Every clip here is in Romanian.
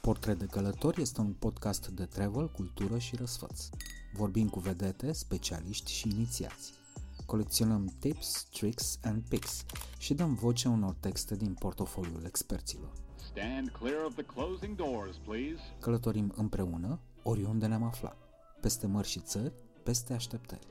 Portret de călător este un podcast de travel, cultură și răsfăț. Vorbim cu vedete, specialiști și inițiați. Colecționăm tips, tricks and pics și dăm voce unor texte din portofoliul experților. Stand clear of the closing doors, please. Călătorim împreună, oriunde ne-am aflat, peste mări și țări, peste așteptări.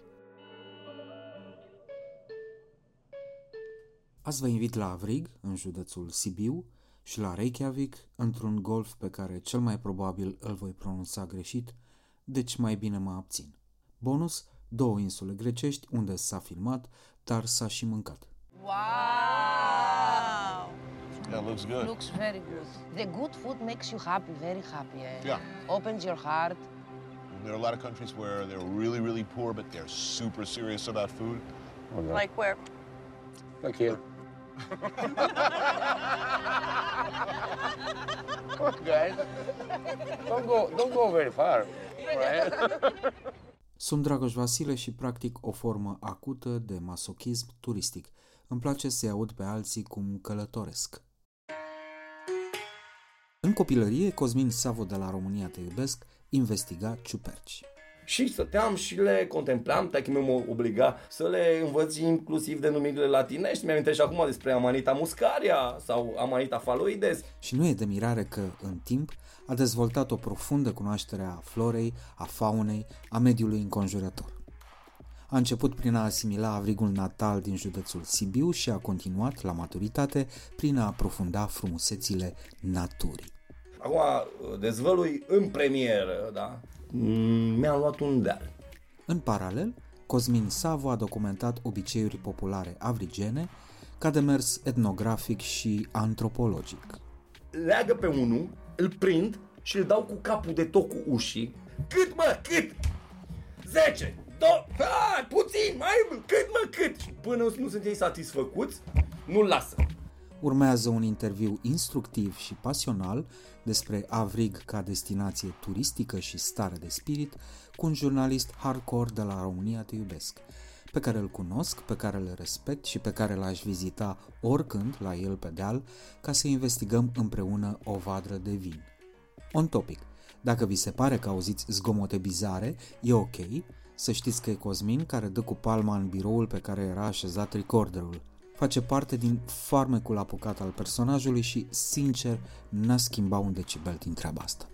Azi vă invit la Avrig, în județul Sibiu, și la Reykjavik, într-un golf pe care cel mai probabil îl voi pronunța greșit, deci mai bine mă abțin. Bonus, două insule grecești unde s-a filmat, dar s-a și mâncat. Wow! Yeah, looks good. Looks very good. The good food makes you happy, very happy. eh? Yeah. Opens your heart. There are a lot of countries where they're really, really poor, but they're super serious about food. Like where? Like here. Guys, don't go, don't go very far. Right? Sunt Dragoș Vasile și practic o formă acută de masochism turistic. Îmi place să-i aud pe alții cum călătoresc. În copilărie, Cosmin Savo de la România Te Iubesc investiga ciuperci. Și stăteam și le contemplam, taică meu mă obliga să le învăț inclusiv denumirile latinești. Mi-am și acum despre Amanita muscaria sau Amanita phalloides. Și nu e de mirare că, în timp, a dezvoltat o profundă cunoaștere a florei, a faunei, a mediului înconjurător. A început prin a asimila avrigul natal din județul Sibiu și a continuat, la maturitate, prin a aprofunda frumusețile naturii. Acum dezvălui în premieră, da? Mm, Mi-am luat un deal. În paralel, Cosmin Savo a documentat obiceiuri populare avrigene, ca de mers etnografic și antropologic. Leagă pe unul, îl prind și îl dau cu capul de tot cu ușii. Cât mă, cât? 10, do- hai, puțin, mai cât mă, cât? Și până nu sunt ei satisfăcuți, nu-l lasă. Urmează un interviu instructiv și pasional despre Avrig ca destinație turistică și stare de spirit cu un jurnalist hardcore de la România Te Iubesc, pe care îl cunosc, pe care îl respect și pe care l-aș vizita oricând la el pe deal ca să investigăm împreună o vadră de vin. On topic. Dacă vi se pare că auziți zgomote bizare, e ok, să știți că e Cosmin care dă cu palma în biroul pe care era așezat recorderul. Face parte din farmecul apucat al personajului și, sincer, n-a schimbat un decibel din treaba asta.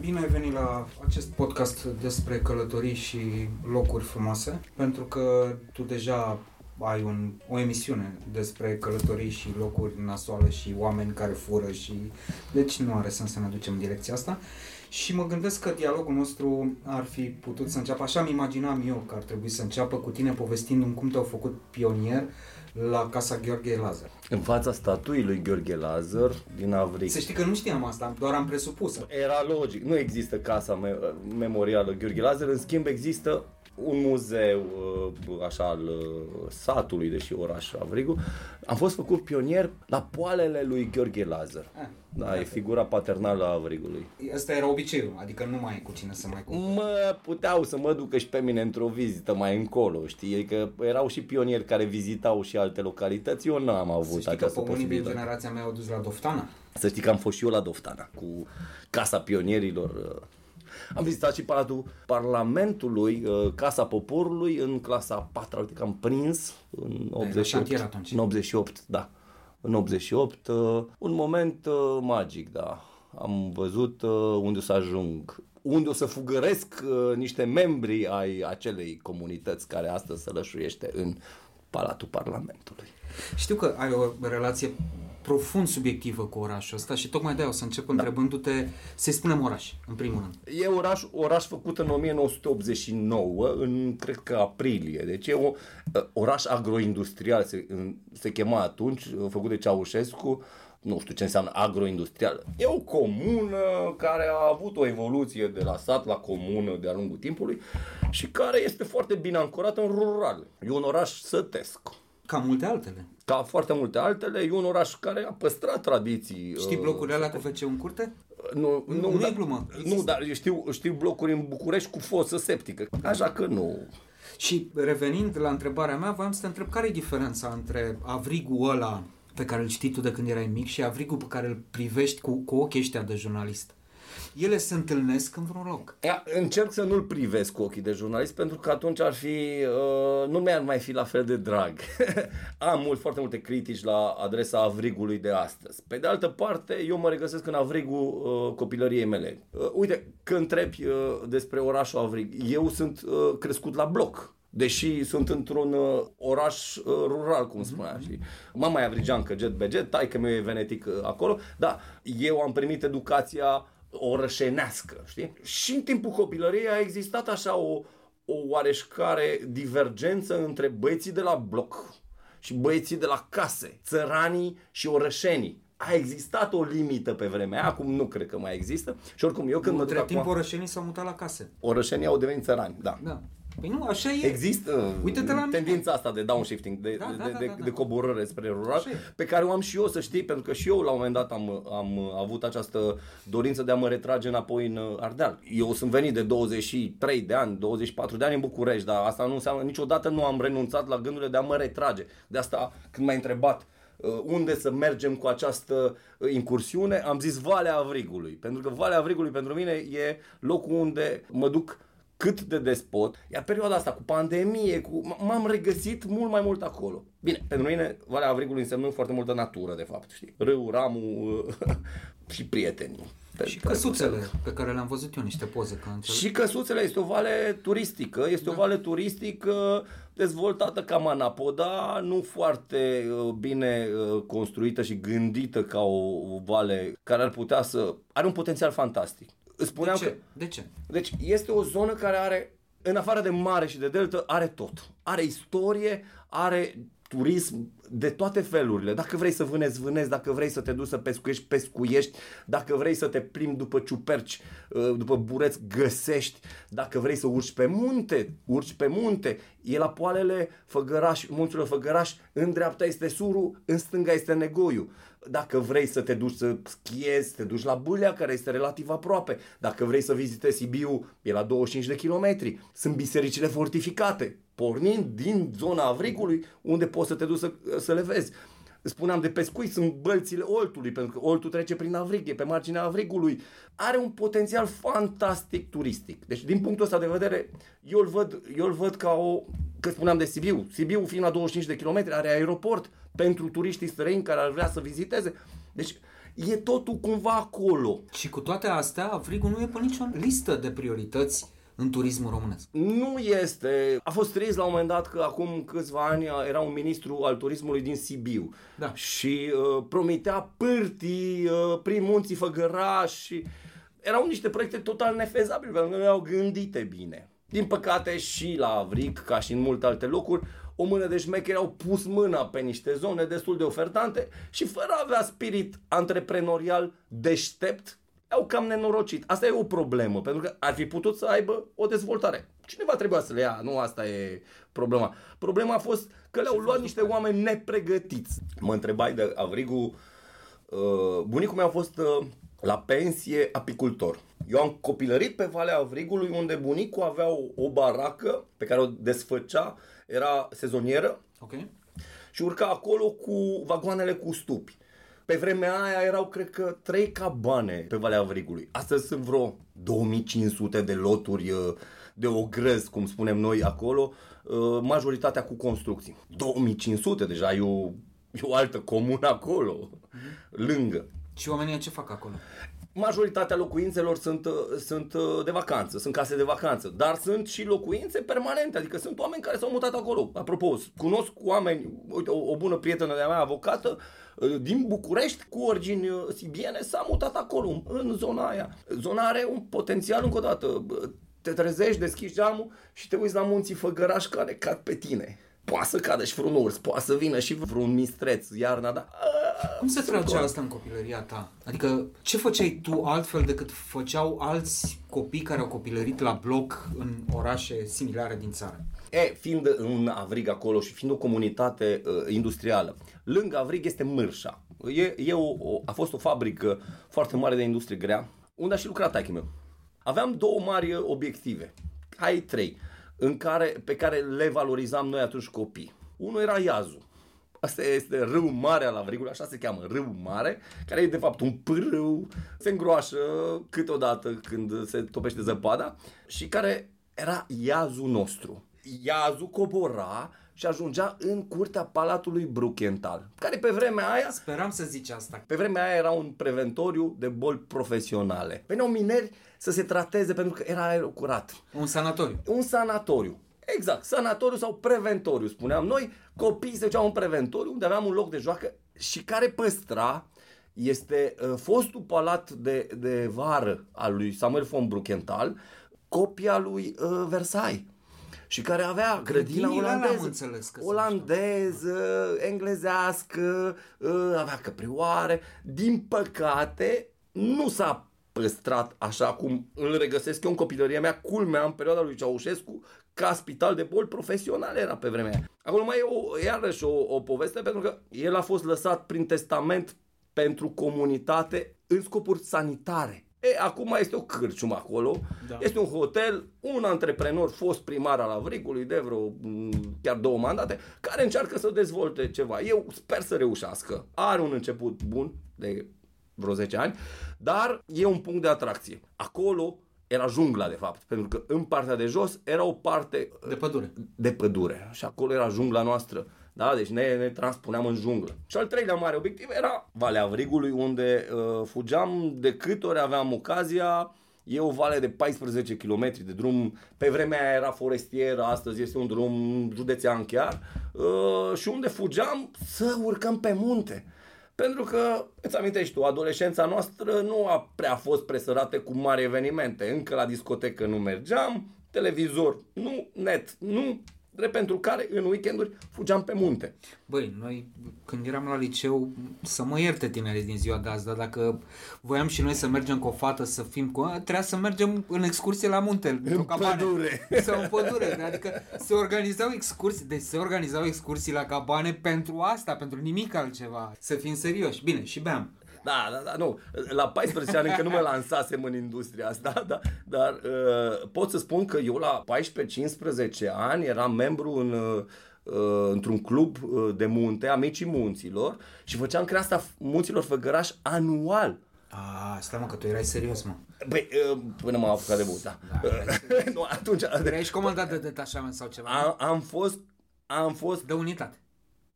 Bine ai venit la acest podcast despre călătorii și locuri frumoase, pentru că tu deja ai un, o emisiune despre călătorii și locuri nasoale și oameni care fură și deci nu are sens să ne ducem în direcția asta. Și mă gândesc că dialogul nostru ar fi putut să înceapă, așa mi imaginam eu că ar trebui să înceapă cu tine povestindu-mi cum te-au făcut pionier la Casa Gheorghe Lazar. În fața statuii lui Gheorghe Lazar din Avrig. Să știi că nu știam asta, doar am presupus. Era logic. Nu există casa me- memorială Gheorghe Lazar, în schimb există un muzeu uh, așa al uh, satului, deși oraș Avrigu. Am fost făcut pionier la poalele lui Gheorghe Lazar. Ah, Da, e figura paternală a Avrigului. Asta era obiceiul, adică nu mai e cu cine să mai cu. Mă puteau să mă ducă și pe mine într-o vizită mai încolo, știi? Că erau și pionieri care vizitau și alte localități. Eu n-am Să avut știi că această pe unii din posibilitate. generația mea au dus la Doftana. Să știi că am fost și eu la Doftana cu Casa Pionierilor. Am vizitat și Palatul Parlamentului, uh, Casa Poporului în clasa 4, uite că am prins în la 88. șantier atunci. În 88, da. În 88, uh, un moment uh, magic, da. Am văzut uh, unde o să ajung unde o să fugăresc uh, niște membri ai acelei comunități care astăzi se lășuiește în Palatul Parlamentului. Știu că ai o relație profund subiectivă cu orașul ăsta și tocmai de-aia o să încep întrebându-te, să-i spunem oraș, în primul rând. E oraș, oraș făcut în 1989, în cred că aprilie. Deci e un oraș agroindustrial, se, în- se chema atunci, făcut de Ceaușescu, nu știu ce înseamnă agroindustrial. E o comună care a avut o evoluție de la sat la comună de-a lungul timpului și care este foarte bine ancorată în rural. E un oraș sătesc. Ca multe altele. Ca foarte multe altele, e un oraș care a păstrat tradiții. Știi uh, blocurile alea cu WC în curte? Nu, Nu, nu da- e glumă. Nu, Există. dar știu, știu blocuri în București cu fosă septică. Așa că nu. Și revenind la întrebarea mea, voiam să te întreb care e diferența între avrigul ăla pe care îl știi tu de când erai mic și avrigul pe care îl privești cu, cu ochii ăștia de jurnalist. Ele se întâlnesc în vreun loc. Ia, încerc să nu-l privesc cu ochii de jurnalist pentru că atunci ar fi, uh, nu mi-ar mai fi la fel de drag. Am mult, foarte multe critici la adresa avrigului de astăzi. Pe de altă parte, eu mă regăsesc în avrigul uh, copilăriei mele. Uh, uite, când întrebi uh, despre orașul Avrig, eu sunt uh, crescut la bloc. Deși sunt într-un uh, oraș uh, rural, cum spunea, știi? Mama e avrigeancă, jet be jet, taică meu e venetic uh, acolo, da, eu am primit educația orășenească, știi? Și în timpul copilăriei a existat așa o, o oareșcare divergență între băieții de la bloc și băieții de la case, țăranii și orășenii. A existat o limită pe vremea aia, acum nu cred că mai există. Și oricum, eu când mă duc Între timp, acum, orășenii s-au mutat la case. orășenii au devenit țărani, da. Da. Păi nu, așa e. Există Uite-te la mine. tendința asta de downshifting, de, Da, da, de, da, de, da, da. de coborâre spre rural, Așa e. pe care o am și eu, să știi, pentru că și eu la un moment dat am, am avut această dorință de a mă retrage înapoi în uh, Ardeal. Eu sunt venit de 23 de ani, 24 de ani în București, dar asta nu înseamnă, niciodată nu am renunțat la gândurile de a mă retrage. De asta, când m-ai întrebat uh, unde să mergem cu această uh, incursiune, am zis Valea Avrigului. Pentru că Valea Avrigului pentru mine e locul unde mă duc cât de despot, iar perioada asta cu pandemie, cu, m- m-am regăsit mult mai mult acolo. Bine, pentru mine Valea Avrigului înseamnă foarte multă natură, de fapt, știi? Râu, ramul și prietenii. Și căsuțele pe care le-am văzut eu niște poze. Că înțeleg. Și Căsuțele este o vale turistică, este o vale turistică dezvoltată ca Manapoda, nu foarte uh, bine uh, construită și gândită ca o, o vale care ar putea să... are un potențial fantastic. Îți de spuneam ce? că De ce? deci este o zonă care are, în afară de mare și de delta, are tot. Are istorie, are turism de toate felurile. Dacă vrei să vânezi, vânezi, dacă vrei să te duci să pescuiești, pescuiești, dacă vrei să te plimbi după ciuperci, uh, după bureți, găsești, dacă vrei să urci pe munte, urci pe munte, e la poalele Făgăraș, munților Făgăraș, în dreapta este Suru, în stânga este Negoiu. Dacă vrei să te duci să schiezi, te duci la Bâlea, care este relativ aproape. Dacă vrei să vizitezi Sibiu, e la 25 de kilometri. Sunt bisericile fortificate, pornind din zona Avrigului, unde poți să te duci să, să le vezi. Spuneam de pescuit, sunt bălțile Oltului, pentru că Oltul trece prin Avrig, e pe marginea Avrigului. Are un potențial fantastic turistic. Deci, din punctul ăsta de vedere, eu îl văd, eu îl văd ca o... Că spuneam de Sibiu. Sibiu, fiind la 25 de kilometri, are aeroport pentru turiștii străini care ar vrea să viziteze. Deci, e totul cumva acolo. Și cu toate astea, Avrigul nu e pe nicio listă de priorități în turismul românesc. Nu este. A fost trist la un moment dat că acum câțiva ani era un ministru al turismului din Sibiu Da. și uh, promitea pârtii uh, prin munții Făgăraș și erau niște proiecte total nefezabile pentru că nu erau gândite bine. Din păcate și la Avrig, ca și în multe alte locuri, o mână de șmecheri au pus mâna pe niște zone destul de ofertante și fără a avea spirit antreprenorial deștept, au cam nenorocit. Asta e o problemă, pentru că ar fi putut să aibă o dezvoltare. Cineva trebuia să le ia, nu asta e problema. Problema a fost că le-au luat niște oameni nepregătiți. Mă întrebai de Avrigu, uh, bunicul meu a fost uh, la pensie apicultor. Eu am copilărit pe Valea Avrigului unde bunicul avea o, o baracă pe care o desfăcea, era sezonieră Ok? și urca acolo cu vagoanele cu stupi. Pe vremea aia erau, cred că, trei cabane pe Valea Avrigului. Astăzi sunt vreo 2500 de loturi uh, de ogrăz, cum spunem noi acolo, uh, majoritatea cu construcții. 2500, deja e o, e o altă comună acolo, lângă. Și oamenii ce fac acolo? Majoritatea locuințelor sunt, uh, sunt uh, de vacanță, sunt case de vacanță, dar sunt și locuințe permanente, adică sunt oameni care s-au mutat acolo. Apropo, cunosc oameni, uite, o, o bună prietenă de-a mea, avocată, uh, din București, cu origini uh, sibiene, s-a mutat acolo, în zona aia. Zona are un potențial, încă o dată, bă, te trezești, deschizi geamul și te uiți la munții Făgăraș care cad pe tine. Poate să cadă și vreun urs, poate să vină și vreun mistreț iarna, dar... Cum se sunt trage gol. asta în copilăria ta? Adică ce făceai tu altfel decât făceau alți copii care au copilărit la bloc în orașe similare din țară? E, fiind un Avrig acolo și fiind o comunitate uh, industrială, lângă Avrig este Mârșa. E, e o, o, a fost o fabrică foarte mare de industrie grea, unde a și lucrat taică meu. Aveam două mari uh, obiective. Hai trei. în care, pe care le valorizam noi atunci copii. Unul era Iazu. Asta este râu mare al Avrigului, așa se cheamă, râu mare, care e de fapt un pârâu, se îngroașă câteodată când se topește zăpada și care era iazul nostru. Iazul cobora și ajungea în curtea Palatului Bruckenthal, care pe vremea aia Speram să zici asta. pe vremea aia era un preventoriu de boli profesionale. Veneau mineri să se trateze pentru că era aerul curat. Un sanatoriu. Un sanatoriu. Exact, sanatoriu sau preventoriu, spuneam noi. Copiii se duceau în preventoriu unde aveam un loc de joacă și care păstra este uh, fostul palat de, de vară al lui Samuel von Bruckenthal, copia lui uh, Versailles și care avea grădina Grădinile alea am olandeză, înțeles că sunt olandeză, englezească, uh, avea căprioare. Din păcate, nu s-a păstrat așa cum îl regăsesc eu în copilăria mea, culmea în perioada lui Ceaușescu, ca spital de boli profesionale era pe vremea aia. Acolo mai e o, iarăși o, o poveste pentru că el a fost lăsat prin testament pentru comunitate în scopuri sanitare. E, acum este o cârciumă acolo, da. este un hotel, un antreprenor, fost primar al Avricului de vreo m, chiar două mandate, care încearcă să dezvolte ceva. Eu sper să reușească. Are un început bun de vreo 10 ani, dar e un punct de atracție. Acolo era jungla, de fapt, pentru că în partea de jos era o parte De pădure. de pădure și acolo era jungla noastră. Da, deci ne, ne transpuneam în junglă. Și al treilea mare obiectiv era Valea Avrigului, unde uh, fugeam de câte ori aveam ocazia. E o vale de 14 km de drum. Pe vremea aia era forestier, astăzi este un drum județean chiar. Uh, și unde fugeam să urcăm pe munte. Pentru că, îți amintești tu, adolescența noastră nu a prea fost presărată cu mari evenimente. Încă la discotecă nu mergeam, televizor nu, net nu, drept pentru care în weekenduri fugeam pe munte. Băi, noi când eram la liceu, să mă ierte tinerii din ziua de azi, dar dacă voiam și noi să mergem cu o fată să fim cu... Trebuia să mergem în excursie la munte, în pădure. Sau în pădure, adică se organizau excursii, deci se organizau excursii la cabane pentru asta, pentru nimic altceva. Să fim serioși. Bine, și beam. Da, da, da, nu. La 14 ani încă nu mă lansasem în industria asta, da, dar uh, pot să spun că eu la 14-15 ani eram membru în, uh, într-un club uh, de munte, Amicii Munților, și făceam creasta munților Făgăraș anual. A, stai mă că tu erai serios, mă. Băi, uh, până m-am apucat de băut, da. nu, atunci Erai și comandat de detașament sau ceva? am, am fost am fost De unitate.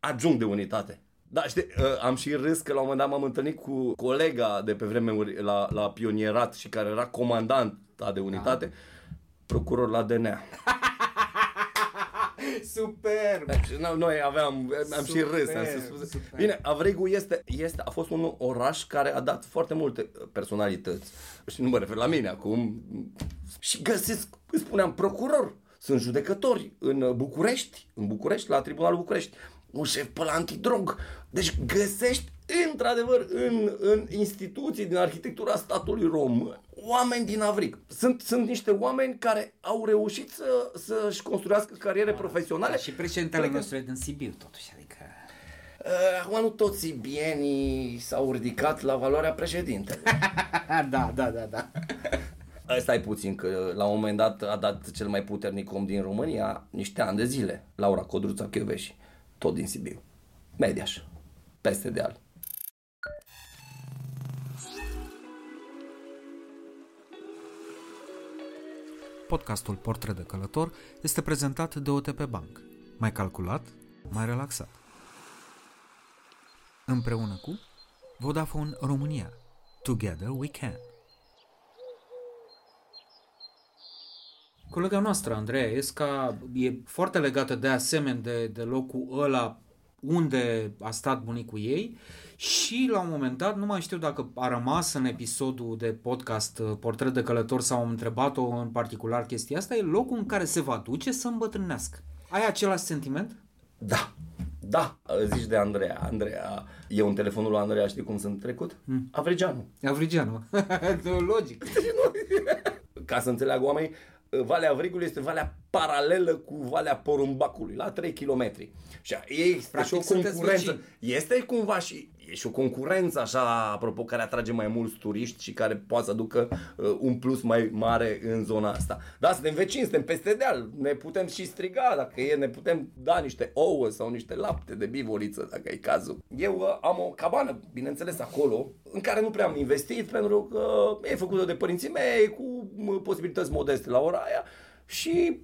adjunct de unitate. Da, știi, uh, am și râs că la un moment dat m-am întâlnit cu colega de pe vremuri la, la pionierat și care era comandant de unitate, procuror la DNA. Super! Deci, no- noi aveam, am și Super, râs. Am și spus. super. Bine, Avrigu este, este, a fost un oraș care a dat foarte multe personalități. Și nu mă refer la mine acum. Și găsesc, îți spuneam, procuror. Sunt judecători în București, în București, la Tribunalul București. Un șef pe la antidrog. Deci găsești, într-adevăr, în, în instituții din arhitectura statului român, oameni din Avrig. Sunt, sunt niște oameni care au reușit să, să-și construiască cariere profesionale. Și președintele nostru e din Sibiu, totuși, adică... Uh, Acum nu toți sibienii s-au ridicat la valoarea președintelui. da, da, da, da. Stai puțin că la un moment dat a dat cel mai puternic om din România niște ani de zile. Laura Codruța Chioveși, tot din Sibiu. Mediaș, peste deal. Podcastul Portret de Călător este prezentat de OTP Bank. Mai calculat, mai relaxat. Împreună cu Vodafone România. Together we can. Colega noastră, Andreea Esca, e foarte legată de asemenea de, de locul ăla unde a stat bunicul ei și la un moment dat, nu mai știu dacă a rămas în episodul de podcast uh, Portret de Călător sau am întrebat-o în particular chestia asta, e locul în care se va duce să îmbătrânească. Ai același sentiment? Da, da, zici de Andreea. Andreea, eu în telefonul lui Andreea știi cum sunt trecut? Hmm. Avrigeanu. Avrigeanu. Logic. Ca să înțeleagă oamenii, Valea Avrigului este Valea paralelă cu Valea Porumbacului, la 3 km. Și este Practic și o sunteți concurență. vecini. Este cumva și e și o concurență așa, apropo, care atrage mai mulți turiști și care poate să aducă uh, un plus mai mare în zona asta. Da, suntem vecini, suntem peste deal, ne putem și striga dacă e, ne putem da niște ouă sau niște lapte de bivoliță, dacă e cazul. Eu uh, am o cabană, bineînțeles, acolo, în care nu prea am investit, pentru că e făcută de părinții mei, cu uh, posibilități modeste la ora aia și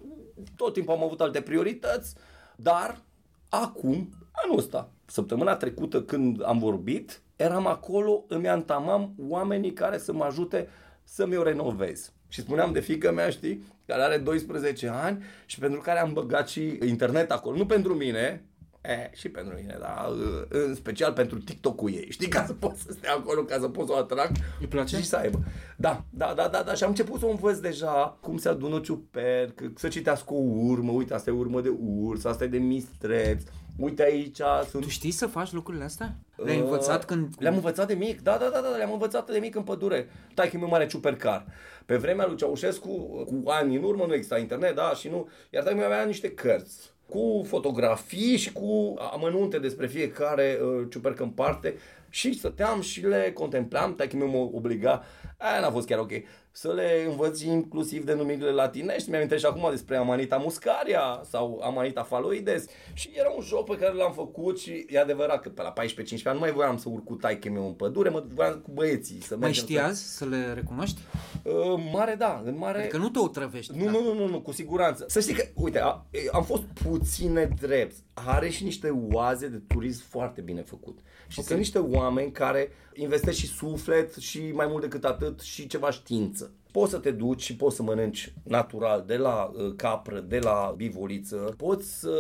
tot timpul am avut alte priorități, dar acum, anul ăsta, săptămâna trecută când am vorbit, eram acolo, îmi antamam oamenii care să mă ajute să-mi o renovez. Și spuneam de fică mea, știi, care are 12 ani și pentru care am băgat și internet acolo. Nu pentru mine, E, și pentru mine, dar în special pentru TikTok-ul ei. Știi, ca să pot să stea acolo, ca să pot să o atrag Îi place? și să aibă. Da, da, da, da, da. Și am început să o învăț deja cum se adună ciuperc, să citească o urmă. Uite, asta e urmă de urs, asta e de mistreț. Uite aici sunt Tu știi să faci lucrurile astea? Le-ai învățat când... Uh, Le-am învățat de mic, da, da, da, da, le-am învățat de mic în pădure. Tai că meu mare ciupercar. Pe vremea lui Ceaușescu, cu ani în urmă, nu exista internet, da, și nu, iar tai avea niște cărți cu fotografii și cu amănunte despre fiecare uh, ciupercă în parte și stăteam și le contemplam, tai că mă obliga, aia n-a fost chiar ok, să le învăț inclusiv denumirile latinești, mi-am și acum despre Amanita muscaria sau Amanita phalloides și era un joc pe care l-am făcut și e adevărat că pe la 14-15 ani nu mai voiam să urc cu taică meu în pădure, mă voiam cu băieții să Mai mergem știi să... azi să le recunoști? Uh, mare da, în mare... Că nu te otrăvești. Nu, da. nu, nu, nu, nu, cu siguranță. Să știi că, uite, a, am fost puține drept. Are și niște oaze de turism foarte bine făcut. Și okay. sunt niște oameni care investesc și suflet și mai mult decât atât și ceva știință. Poți să te duci și poți să mănânci natural de la uh, capră, de la bivoliță, poți să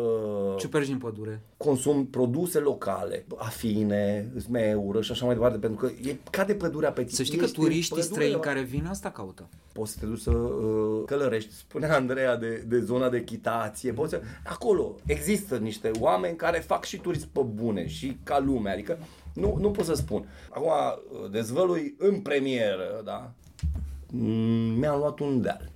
uh, Ciuperci din pădure. consumi produse locale, afine, zmeură și așa mai departe, pentru că e ca de pădurea pe tine. Să știi că Ești în turiștii pădure, străini la- care vin asta caută. poți să te duci să uh, călărești. Spunea Andreea de, de zona de echitație. Poți să... Acolo există niște oameni care fac și turism pe bune și ca lume. Adică nu, nu pot să spun. Acum uh, dezvălui în premieră, da? Mm, Mi-am luat un deal.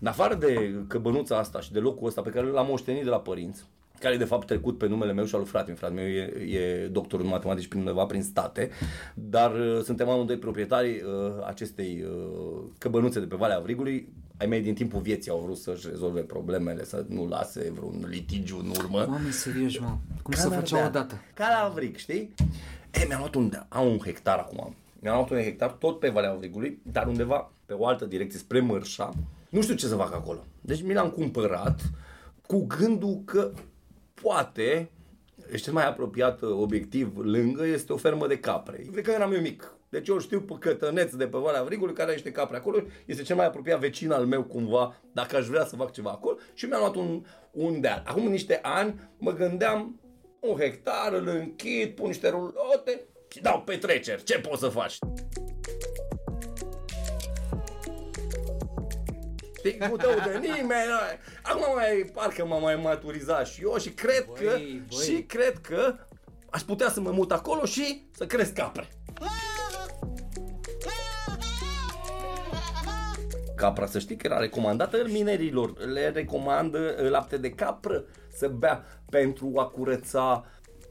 În afară de căbănuța asta și de locul ăsta pe care l-am moștenit de la părinți, care e de fapt trecut pe numele meu și al lui frate. Fratele meu e, e doctor în matematici prin undeva prin state, dar uh, suntem amândoi proprietari uh, acestei uh, căbănuțe de pe Valea Avrigului. Ai mei din timpul vieții au vrut să-și rezolve problemele, să nu lase vreun litigiu în urmă. Oameni serioși, mă. Cum Ca să la făceau Ardeal. odată? Ca la Avrig, știi? E, mi-am luat un, am un hectar acum. Mi-am luat un hectar tot pe Valea Avrigului, dar undeva pe o altă direcție, spre Mărșa. Nu știu ce să fac acolo. Deci mi l-am cumpărat cu gândul că poate, și cel mai apropiat uh, obiectiv lângă este o fermă de capre. De când eram eu mic. Deci eu știu pe cătăneț de pe Valea Avrigului care are niște capre acolo. Este cel mai apropiat vecin al meu cumva, dacă aș vrea să fac ceva acolo. Și mi-am luat un, un deal. Acum niște ani mă gândeam un hectar, îl închid, pun niște rulote și dau petreceri. Ce poți să faci? Știi, nu te aude nimeni. Acum mai, parcă m-am mai maturizat și eu și cred Băi, că, băi. și cred că aș putea să mă mut acolo și să cresc capre. Capra, să știi că era recomandată minerilor. Le recomandă uh, lapte de capră să bea pentru a curăța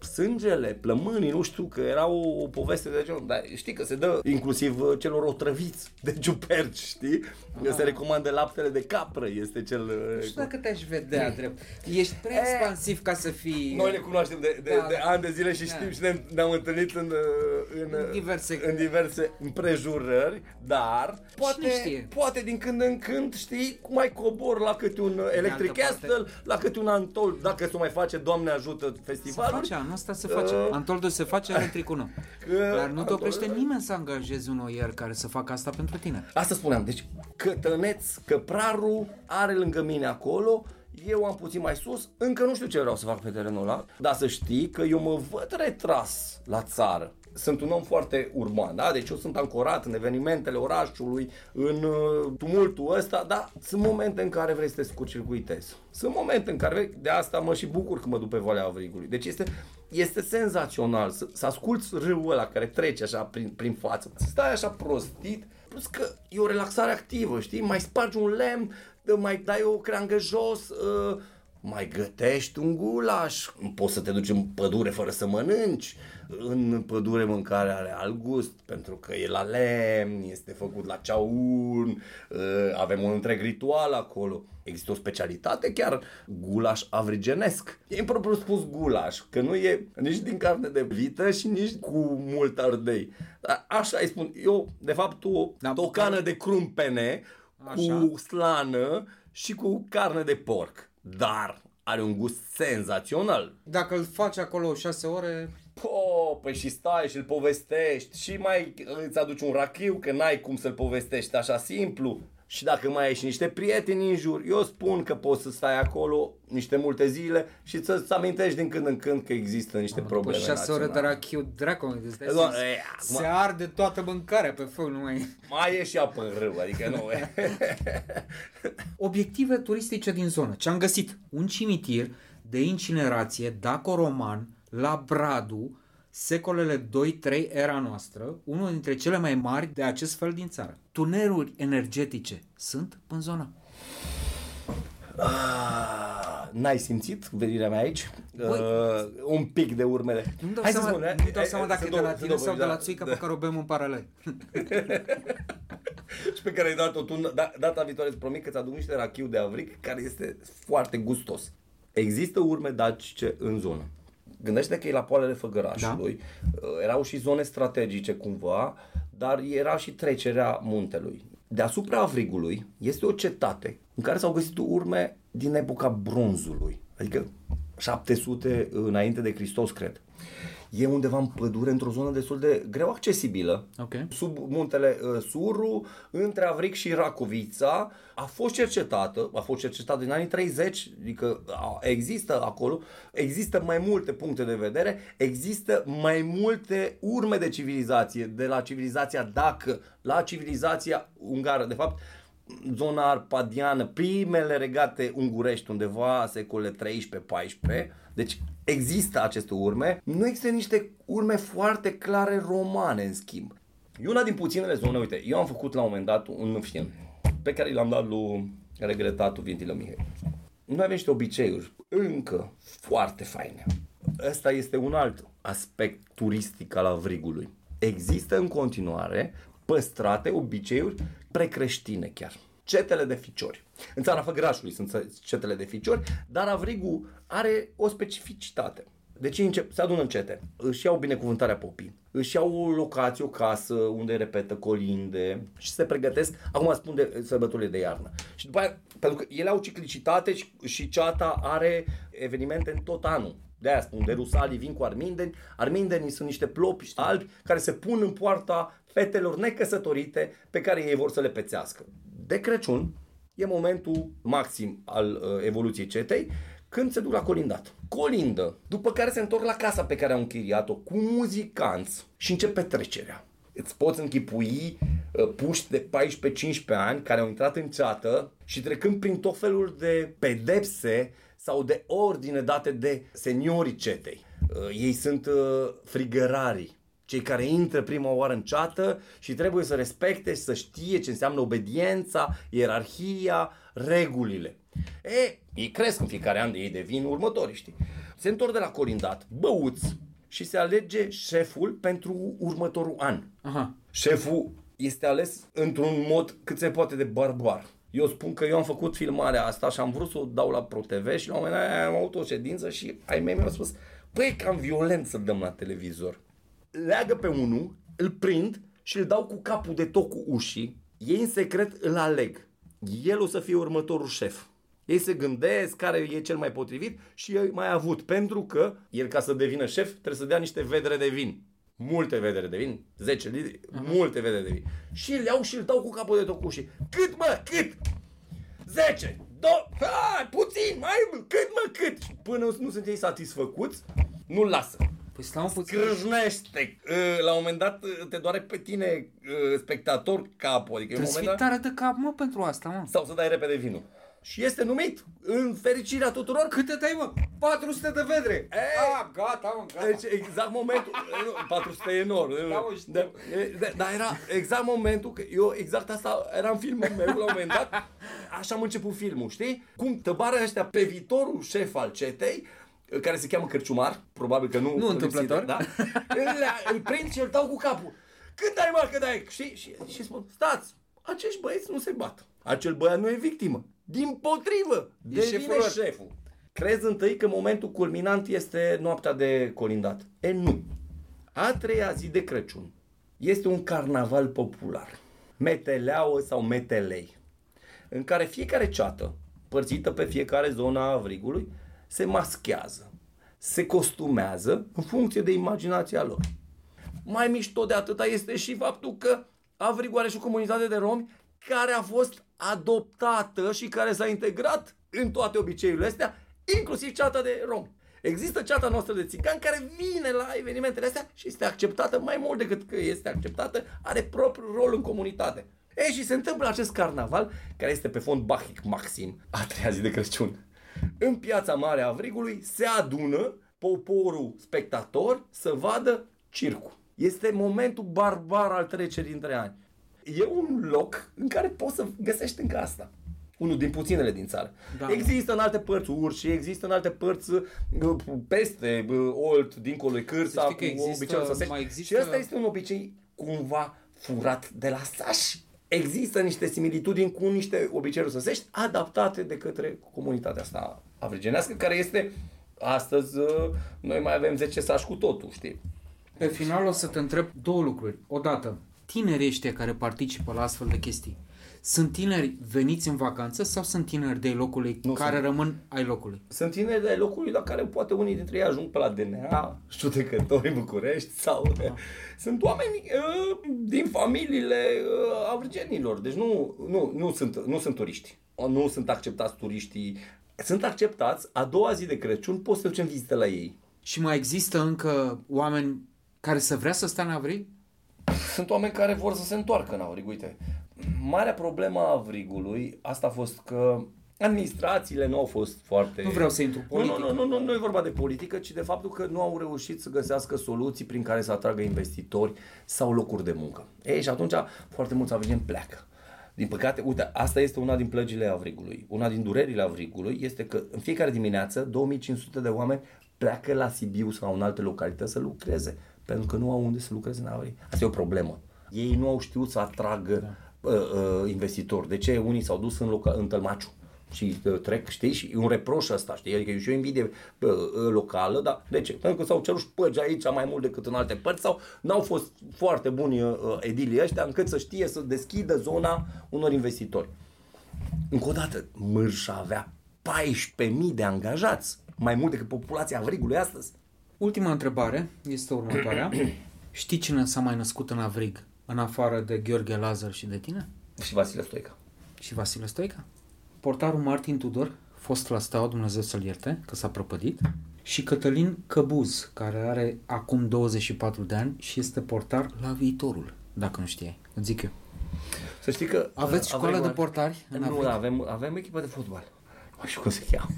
sângele, plămânii, nu știu, că era o, o poveste de genul, dar știi că se dă inclusiv uh, celor otrăviți de ciuperci, știi? Ah. Se recomandă laptele de capră, este cel... uh, Nu știu dacă te-aș vedea drept. Ești prea expansiv ca să fii... Noi le cunoaștem de, de, Da, de da. ani de zile și Da. știm și ne, ne-am întâlnit în, uh, în, În diverse- în diverse împrejurări, dar poate, știe? poate din când în când, știi, cum mai cobor la câte un uh, Electric altă parte- Castle, la câte un Antol, dacă se mai face, Doamne ajută, Se festivalul. face, anul ăsta se face. Uh, Antoldul se face, electricul nu. Că- Dar nu te oprește Antol- nimeni să angajezi un oier care să facă asta pentru tine. Asta spuneam, deci Cătăneț, Căpraru are lângă mine acolo, eu am puțin mai sus, încă nu știu ce vreau să fac pe terenul ăla, dar să știi că eu mă văd retras la țară. Sunt un om foarte urban, da? Deci eu sunt ancorat în evenimentele orașului, în uh, tumultul ăsta, dar sunt momente în care vrei să te scurcircuitezi. Sunt momente în care vrei, de asta mă și bucur că mă duc pe Valea Avrigului. Deci este, este senzațional să, să asculți râul ăla care trece așa prin, prin față. Să stai așa prostit, plus că e o relaxare activă, știi? Mai spargi un lemn, mai dai o creangă jos, uh, mai gătești un gulaș, poți să te duci în pădure fără să mănânci, în pădure mâncarea are alt gust, pentru că e la lemn, este făcut la ceaun, uh, avem un întreg ritual acolo. Există o specialitate chiar, gulaș avrigenesc. E impropriu spus gulaș, că nu e nici din carne de vită și nici cu mult ardei. Dar Așa îi spun, eu, de fapt, o Da, tocană de crumpene Așa. cu slană și cu carne de porc. Dar are un gust senzațional. Dacă îl faci acolo 6 ore, Po, păi și stai și îl povestești și mai îți aduci un rachiu, că n-ai cum să-l povestești așa simplu. Și dacă mai ai și niște prieteni în jur, eu spun că poți să stai acolo niște multe zile și să-ți amintești din când în când că există niște după probleme 6 ore de naționale. rachiu, dracu, îți dai Doamne, seama, e, acum- se arde toată mâncarea pe foc, nu mai... Mai e și apă în râu, adică nu. Obiective turistice din zonă. Ce am găsit? Un cimitir de incinerație daco-roman la Bradu, secolele 2-3 era noastră, unul dintre cele mai mari de acest fel din țară. Tuneluri energetice sunt în zonă. Ah, N-ai simțit venirea mea aici? Băi. Uh, un pic de urmele. Nu dau Hai să seama, spun, nu eh, dau eh, seama dacă e sunt de la două- tine sunt sau două, de la da, țuica da. pe care o bem în paralel. și pe care ai dat-o tu, da, data viitoare îți promit că ți aduc niște rachiu de avric care este foarte gustos. Există urme dacice în zonă. Gândește că e la poalele Făgărașului, da. erau și zone strategice cumva, dar era și trecerea muntelui. Deasupra Avrigului este o cetate în care s-au găsit urme din epoca bronzului, adică 700 înainte de Hristos, cred. E undeva în pădure, într-o zonă destul de greu accesibilă, Ok. sub muntele uh, Suru, între Avric și Racovița, a fost cercetată, a fost cercetată din anii 30, adică a, există acolo, există mai multe puncte de vedere, există mai multe urme de civilizație, de la civilizația Dacă la civilizația ungară. De fapt, zona arpadiană, primele regate ungurești undeva secolele 13-14, deci există aceste urme. Nu există niște urme foarte clare romane, în schimb. E una din puținele zone, uite, eu am făcut la un moment dat un film pe care l-am dat lui regretatul Vintilă Mihai. Noi avem niște obiceiuri încă foarte faine. Ăsta este un alt aspect turistic al Avrigului. Există în continuare păstrate obiceiuri precreștine chiar. Cetele de ficiori. În țara Făgrașului sunt cetele de ficiori, dar Avrigu are o specificitate. Deci ei încep, se adună în cete, își iau binecuvântarea popii, își iau o locație, o casă unde repetă colinde și se pregătesc, acum spun de sărbătorile de iarnă. Și după aia, pentru că ele au ciclicitate și, și ceata are evenimente în tot anul. De aia spun, de rusalii vin cu armindeni, armindenii sunt niște plopi albi care se pun în poarta fetelor necăsătorite pe care ei vor să le pețească. De Crăciun e momentul maxim al uh, evoluției cetei, când se duc la colindat. Colindă, după care se întorc la casa pe care au închiriat-o cu muzicanți și încep petrecerea. Îți poți închipui uh, puști de 14-15 ani care au intrat în ceată și trecând prin tot felul de pedepse sau de ordine date de seniorii cetei. Uh, ei sunt uh, frigărarii, cei care intră prima oară în ceată și trebuie să respecte și să știe ce înseamnă obediența, ierarhia, regulile. E, ei cresc în fiecare an, ei devin următorii, știi? Se întorc de la colindat, băuți și se alege șeful pentru următorul an. Aha. Șeful este ales într-un mod cât se poate de barbar. Eu spun că eu am făcut filmarea asta și am vrut să o dau la ProTV și la un moment dat am avut o ședință și ai mei mi-au spus Băi, e cam violent să-l dăm la televizor. Leagă pe unul, îl prind și îl dau cu capul de tot cu ușii. Ei în secret îl aleg. El o să fie următorul șef. Ei se gândesc care e cel mai potrivit și ei mai avut. Pentru că el ca să devină șef trebuie să dea niște vedere de vin. Multe vedere de vin, 10 litri, multe vedere de vin. Și îl iau și îl dau cu capul de tot cu ușii. Cât mă, cât? 10, do, hai, puțin, mai mult, cât mă, cât? Și Până nu sunt ei satisfăcuți, nu-l lasă. Păi stai un puțin. Scrâșnește. Uh, La un moment dat uh, te doare pe tine uh, spectator capul. Adică e un Trebuie să moment fii dat... tare de cap, mă, pentru asta, mă. Sau să dai repede vinul. Și este numit în fericirea tuturor Câte dai, mă? 400 de vedre! Ei! Ah, gata, mă, gata. Deci exact momentul, nu, 400 e enorm. Da, mă, știu. da, e, da, dar era exact momentul că eu exact asta era în filmul meu la un moment dat. Așa am început filmul, știi? Cum tăbară ăștia pe viitorul șef al cetei care se cheamă Cărciumar, probabil că nu... Nu întâmplător. Da? îl, îl prind și îl dau cu capul. Cât ai, mă, cât ai? Și, și, și spun, stați, acești băieți nu se bat. Acel băiat nu e victimă. Din potrivă, E devine șeful lor. șeful. Crezi întâi că momentul culminant este noaptea de colindat. E nu. A treia zi de Crăciun este un carnaval popular. Meteleaua sau metelei. În care fiecare ceată, părțită pe fiecare zona a avrigului, se maschează, se costumează în funcție de imaginația lor. Mai mișto de atâta este și faptul că Avrigu are și o comunitate de romi care a fost adoptată și care s-a integrat în toate obiceiurile astea, inclusiv ceata de romi. Există ceata noastră de țigani care vine la evenimentele astea și este acceptată mai mult decât că este acceptată, are propriul rol în comunitate. Ei, și se întâmplă acest carnaval, care este pe fond bahic maxim, a treia zi de Crăciun. În piața mare a Avrigului se adună poporul spectator să vadă circul. Este momentul barbar al trecerii între ani. E un loc în care poți să găsești încă asta. Unul din puținele din țară. Da. Da. Există în alte părți urși, există în alte părți uh, peste uh, Olt, dincolo de Cârța, Să știi că cu există- obiceiul să se- mai există- Și ăsta este un obicei cumva furat de la sași. Există niște similitudini cu niște obiceiuri săsești adaptate de către comunitatea asta avrigenească, care este astăzi, uh, noi mai avem 10 sași cu totul, știi? Pe final o să te întreb două lucruri. Odată, tinerii ăștia care participă la astfel de chestii, sunt tineri veniți în vacanță sau sunt tineri de locului Nu care sunt. rămân ai locului? Sunt tineri de locului la care poate unii dintre ei ajung pe la DNA, judecători în București sau... Sunt oameni uh, din familiile uh, avrigenilor, deci nu, nu, nu, sunt, nu sunt turiști. Nu sunt acceptați turiștii. Sunt acceptați, a doua zi de Crăciun poți să ducem vizite la ei. Și mai există încă oameni care să vrea să stea în Avrig? Sunt oameni care vor să se întoarcă în Avrig, uite. Marea problemă a Avrigului, asta a fost că administrațiile nu au fost foarte... Nu vreau să intru în Nu, nu, politică. nu, nu, nu, nu e vorba de politică, ci de faptul că nu au reușit să găsească soluții prin care să atragă investitori sau locuri de muncă. Ei, și atunci foarte mulți avrigeni pleacă. Din păcate, uite, asta este una din plăgile Avrigului. Una din durerile Avrigului este că în fiecare dimineață 2500 de oameni pleacă la Sibiu sau în alte localități să lucreze, pentru că nu au unde să lucreze în Avrig. Asta e o problemă. Ei nu au știut să atragă da. uh, uh, investitori. De ce unii s-au dus în, loca- în Tălmaciu? și uh, trec, știi, și e un reproș ăsta, știi, adică e și o invidie uh, uh, locală, dar de ce? Pentru că s-au cerut șpăgi aici mai mult decât în alte părți sau n-au fost foarte buni uh, edilii ăștia încât să știe să deschidă zona unor investitori. Încă o dată, Mârșa avea 14.000 de angajați, mai mult decât populația Avrigului astăzi. Ultima întrebare este următoarea. Știi cine s-a mai născut în Avrig, în afară de Gheorghe Lazar și de tine? Și Vasile Stoica. Și Vasile Stoica? Portarul Martin Tudor, fost la Steaua, Dumnezeu să-l ierte, că s-a prăpădit, și Cătălin Căbuz, care are acum 24 de ani și este portar la viitorul, dacă nu știai. Îți zic eu. Să știi că... Aveți uh, școală Avrig- de portari în Nu, Avrig? avem, avem echipă de fotbal. Nu știu cum se cheamă.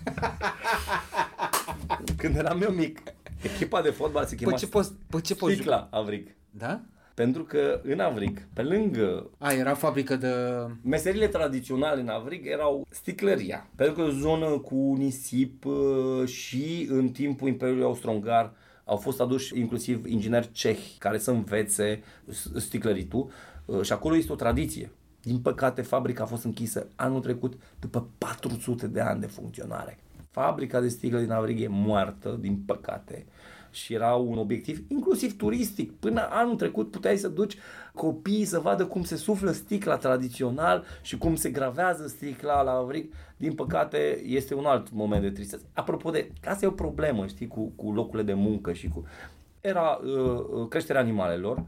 Când eram eu mic, echipa de fotbal se chema Pe ce poți, pe ce poți juca? Sticla Avrig. Da? Pentru că în Avrig, pe lângă A, era fabrică de... meserile tradiționale în Avrig erau sticlăria. Pentru că e o zonă cu nisip uh, și în timpul Imperiului Austro-Ungar au fost aduși inclusiv ingineri cehi care să învețe s- sticlăritul uh, și acolo este o tradiție. Din păcate, fabrica a fost închisă anul trecut după 400 de ani de funcționare. Fabrica de sticlă din Avrig e moartă, din păcate, și era un obiectiv inclusiv turistic. Până anul trecut puteai să duci copiii să vadă cum se suflă sticla tradițional și cum se gravează sticla la Avrig. Din păcate, este un alt moment de tristețe. Apropo de, asta e o problemă, știi, cu, cu locurile de muncă și cu... Era uh, uh, creșterea animalelor,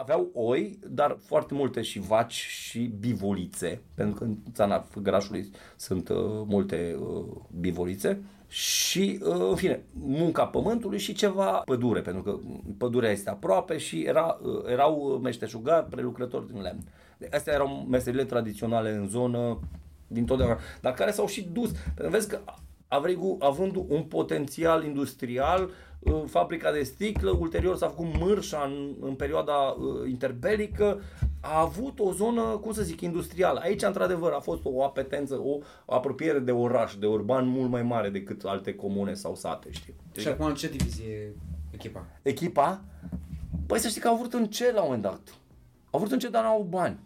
aveau oi, dar foarte multe și vaci și bivolițe, pentru că în țara Făgărașului sunt uh, multe uh, bivolițe și, uh, în fine, munca pământului și ceva pădure, pentru că pădurea este aproape și era, uh, erau meșteșugari, prelucrători din lemn. De- Astea erau meserile tradiționale în zonă din totdeauna, dar care s-au și dus. Pentru că vezi că Avrigu, având un potențial industrial, uh, fabrica de sticlă, ulterior s-a făcut mârșa în, în perioada uh, interbelică, a avut o zonă, cum să zic, industrială. Aici, într-adevăr, a fost o apetență, o apropiere de oraș, de urban mult mai mare decât alte comune sau sate, știi? Și acum în ce divizie echipa? Echipa, păi să știi că au vrut în ce la un moment dat. Au vrut în ce, dar n-au bani.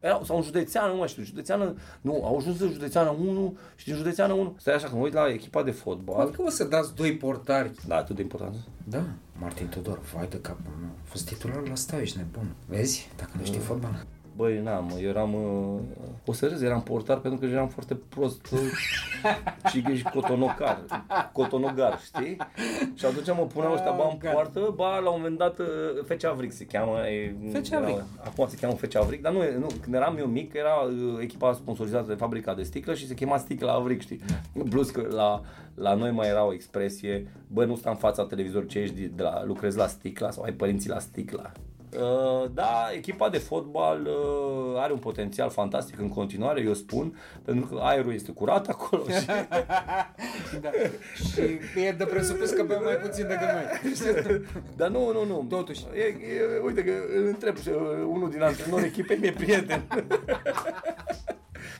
Erau, sau în județeană, nu mai știu, județeană, nu, au ajuns în județeană 1 și din județeană 1. Stai așa, că mă uit la echipa de fotbal. Poate că o să dați doi portari. Da, atât de important. Da, Martin Tudor, vai de capul meu. A fost titular la Steaua, ești nebun. Vezi? Dacă nu știi fotbal. Băi, n-am, mă, eram, uh, o să râzi, eram portar pentru că eram foarte prost uh, și ești cotonocar, cotonogar, știi? Și atunci mă puneau ăștia ba în God. poartă, ba la un moment dat uh, Fecea Avric se cheamă. E, Fecea Avric. era- Acum se cheamă Fecea Avric, dar nu, e- nu, când eram eu mic era uh, echipa sponsorizată de fabrica de sticlă și se chema Sticla Avric, știi? Plus că la, la noi mai era o expresie, bă, nu sta în fața televizorului ce ești de, de la, lucrezi la Sticla sau ai părinții la Sticla. Uh, da, echipa de fotbal uh, are un potențial fantastic în continuare, eu spun, pentru că aerul este curat acolo și Da. și e de presupus că bem mai puțin decât noi. Dar nu, nu, nu. Totuși. E, e, uite că îl întreb și uh, unul din antrenori echipei mi-e prieten.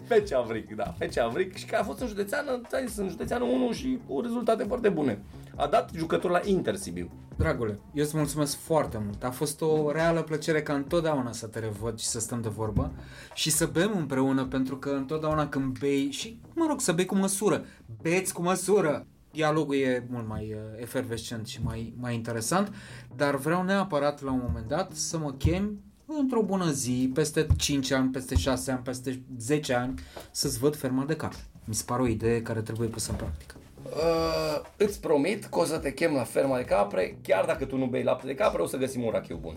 Fece Avric, da, Fece Avric și că a fost în județeană, ți-am zis, în județeană 1 și cu rezultate foarte bune. A dat jucători la Inter Sibiu. Dragule, eu îți mulțumesc foarte mult. A fost o reală plăcere ca întotdeauna să te revăd și să stăm de vorbă și să bem împreună, pentru că întotdeauna când bei, și mă rog, să bei cu măsură, beți cu măsură. Dialogul e mult mai uh, efervescent și mai, mai interesant, dar vreau neapărat la un moment dat să mă chem într-o bună zi, peste 5 ani, peste 6 ani, peste 10 ani, să-ți văd ferma de cap. Mi se pare o idee care trebuie pusă în practică. Uh, îți promit că o să te chem la ferma de capre, chiar dacă tu nu bei lapte de capre, o să găsim un rachiu bun.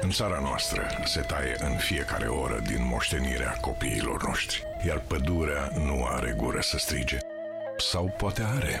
În țara noastră se taie în fiecare oră din moștenirea copiilor noștri, iar pădurea nu are gură să strige. Sau poate are.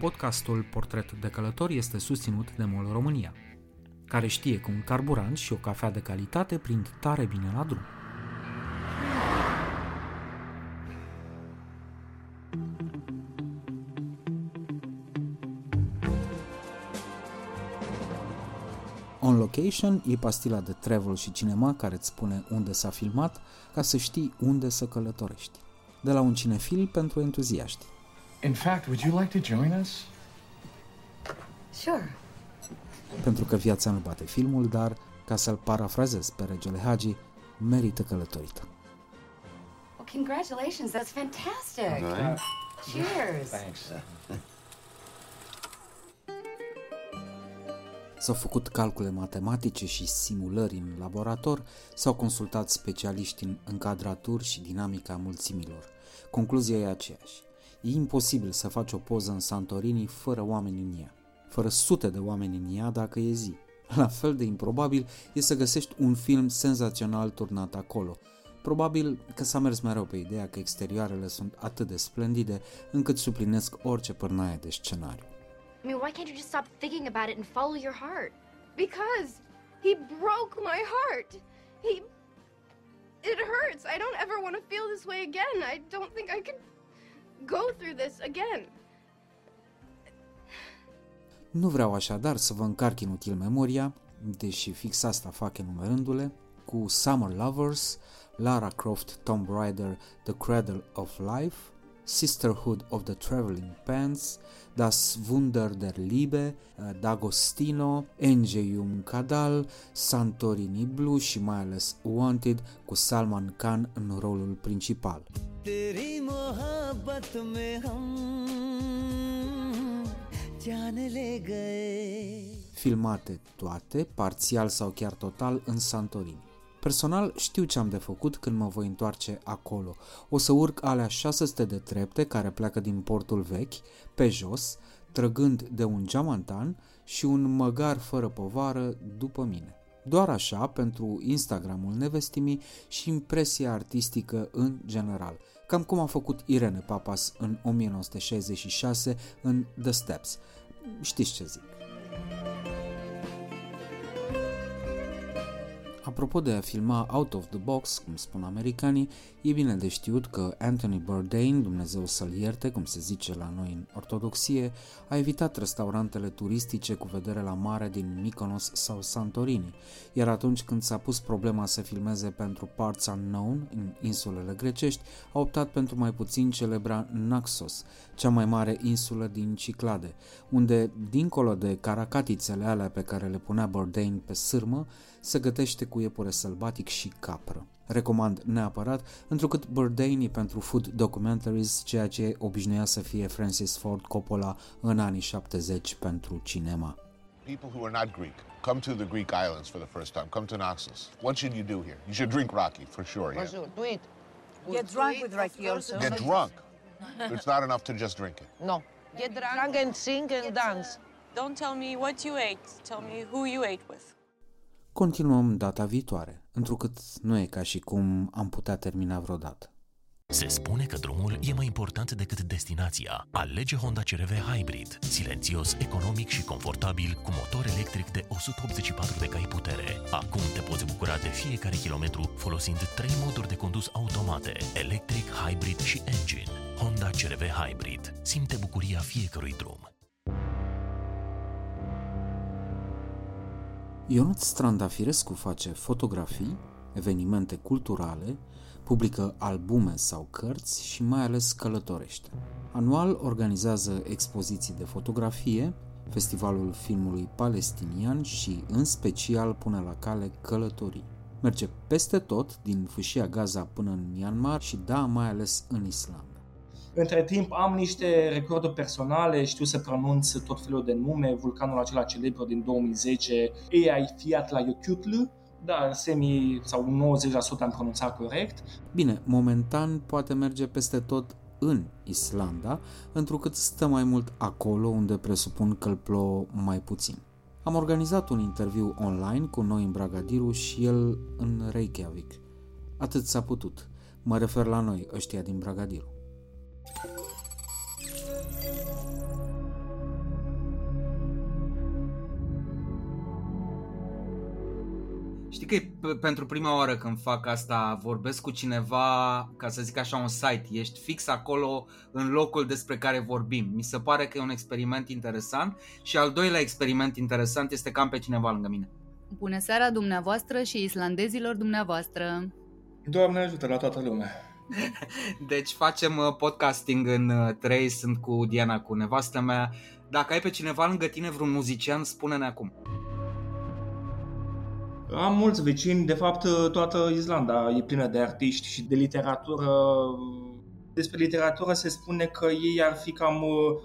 Podcastul Portret de Călător este susținut de MOL România, care știe că un carburant și o cafea de calitate prind tare bine la drum. On Location e pastila de travel și cinema care îți spune unde s-a filmat ca să știi unde să călătorești. De la un cinefil pentru entuziaști. In fact, would you like to join us? Sure. pentru că viața nu bate filmul, dar, ca să-l parafrazez pe regele Hagi, merită călătorită. Well, congratulations. That's fantastic. Cheers. Thanks. S-au făcut calcule matematice și simulări în laborator, s-au consultat specialiști în încadraturi și dinamica mulțimilor. Concluzia e aceeași. E imposibil să faci o poză în Santorini fără oameni în ea, fără sute de oameni în ea dacă e zi. La fel de improbabil e să găsești un film senzațional turnat acolo. Probabil că s-a mers mereu pe ideea că exterioarele sunt atât de splendide încât suplinesc orice pârnaie de scenariu. I mean, why can't you just stop thinking about it and follow your heart? Because he broke my heart. He. It hurts. I don't ever want to feel this way again. I don't think I could go through this again. Nu vreau așadar să vă încarc inutil memoria, deși fix asta fac enumerându-le, cu Summer Lovers, Lara Croft Tomb Raider The Cradle of Life, Sisterhood of the Traveling Pants, Das Wunder der Liebe, D'Agostino, Engeum Cadal, Santorini Blue și mai ales Wanted cu Salman Khan în rolul principal. तेरी मोहब्बत में हम Filmate toate, parțial sau chiar total, în Santorini. Personal știu ce am de făcut când mă voi întoarce acolo. O să urc alea 600 de trepte care pleacă din portul vechi, pe jos, trăgând de un geamantan și un măgar fără povară după mine. Doar așa, pentru Instagramul nevestimii și impresia artistică în general, cam cum a făcut Irene Papas în 1966 în The Steps. Știți ce zic. Apropo de a filma out of the box, cum spun americanii, e bine de știut că Anthony Bourdain, Dumnezeu să-l ierte, cum se zice la noi în ortodoxie, a evitat restaurantele turistice cu vedere la mare din Mykonos sau Santorini, iar atunci când s-a pus problema să filmeze pentru Parts Unknown, în insulele grecești, a optat pentru mai puțin celebra Naxos, cea mai mare insulă din Ciclade, unde, dincolo de caracatițele alea pe care le punea Bourdain pe sârmă, se gătește cu iepure sălbatic și capră. Recomand neapărat, întrucât Bourdain e pentru food documentaries, ceea ce obișnuia să fie Francis Ford Coppola în anii 70 pentru cinema. People who are not Greek, come to the Greek islands for the first time. Come to Naxos. What should you do here? You should drink raki, for sure. For Yeah. sure. Do it. Get drunk with Raki also. Get drunk. It's not enough to just drink it. No. Get drunk and sing and dance. Don't tell me what you ate. Tell me who you ate with. Continuăm data viitoare, întrucât nu e ca și cum am putea termina vreodată. Se spune că drumul e mai important decât destinația. Alege Honda CRV Hybrid, silențios, economic și confortabil, cu motor electric de 184 de cai putere. Acum te poți bucura de fiecare kilometru folosind trei moduri de condus automate, electric, hybrid și engine. Honda CRV Hybrid. Simte bucuria fiecărui drum. Ionut Strandafirescu face fotografii, evenimente culturale, publică albume sau cărți și mai ales călătorește. Anual organizează expoziții de fotografie, Festivalul Filmului Palestinian și, în special, pune la cale călătorii. Merge peste tot, din fâșia Gaza până în Myanmar și, da, mai ales în Islanda. Între timp am niște recorduri personale, știu să pronunț tot felul de nume, vulcanul acela celebru din 2010, AI Fiat la Yokutl, da, semi sau 90% am pronunțat corect. Bine, momentan poate merge peste tot în Islanda, întrucât stă mai mult acolo unde presupun că îl plouă mai puțin. Am organizat un interviu online cu noi în Bragadiru și el în Reykjavik. Atât s-a putut. Mă refer la noi, ăștia din Bragadiru. Știi că e p- pentru prima oară când fac asta, vorbesc cu cineva, ca să zic așa, un site. Ești fix acolo în locul despre care vorbim. Mi se pare că e un experiment interesant și al doilea experiment interesant este că am pe cineva lângă mine. Bună seara dumneavoastră și islandezilor dumneavoastră! Doamne ajută la toată lumea! Deci facem uh, podcasting în uh, trei, sunt cu Diana, cu nevastă mea. Dacă ai pe cineva lângă tine, vreun muzician, spune-ne acum. Am mulți vecini, de fapt toată Islanda e plină de artiști și de literatură. Despre literatură se spune că ei ar fi cam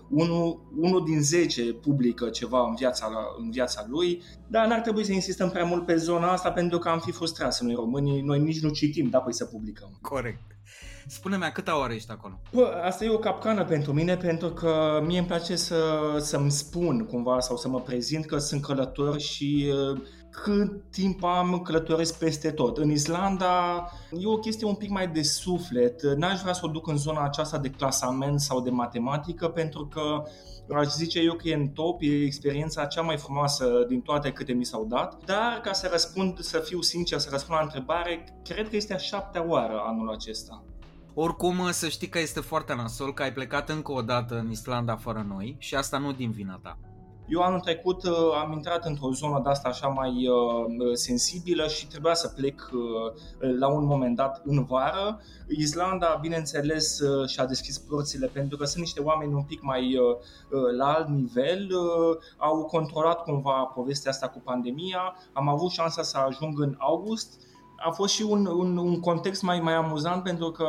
unul, unul din 10 publică ceva în viața, în viața lui, dar n-ar trebui să insistăm prea mult pe zona asta pentru că am fi frustrați noi românii, noi nici nu citim, dar păi să publicăm. Corect. Spune-mi, câta ore ești acolo? Bă, asta e o capcană pentru mine, pentru că mie îmi place să, să-mi spun cumva sau să mă prezint că sunt călător și uh, cât timp am călătoresc peste tot. În Islanda e o chestie un pic mai de suflet. N-aș vrea să o duc în zona aceasta de clasament sau de matematică, pentru că aș zice eu că e în top, e experiența cea mai frumoasă din toate câte mi s-au dat. Dar ca să răspund, să fiu sincer, să răspund la întrebare, cred că este a șaptea oară anul acesta. Oricum, să știi că este foarte nasol că ai plecat încă o dată în Islanda fără noi și asta nu din vina ta. Eu anul trecut uh, am intrat într-o zonă de asta așa mai uh, sensibilă și trebuia să plec uh, la un moment dat în vară. Islanda, bineînțeles, uh, și-a deschis porțile pentru că sunt niște oameni un pic mai uh, la alt nivel. Uh, au controlat cumva povestea asta cu pandemia. Am avut șansa să ajung în august a fost și un, un, un context mai, mai amuzant pentru că,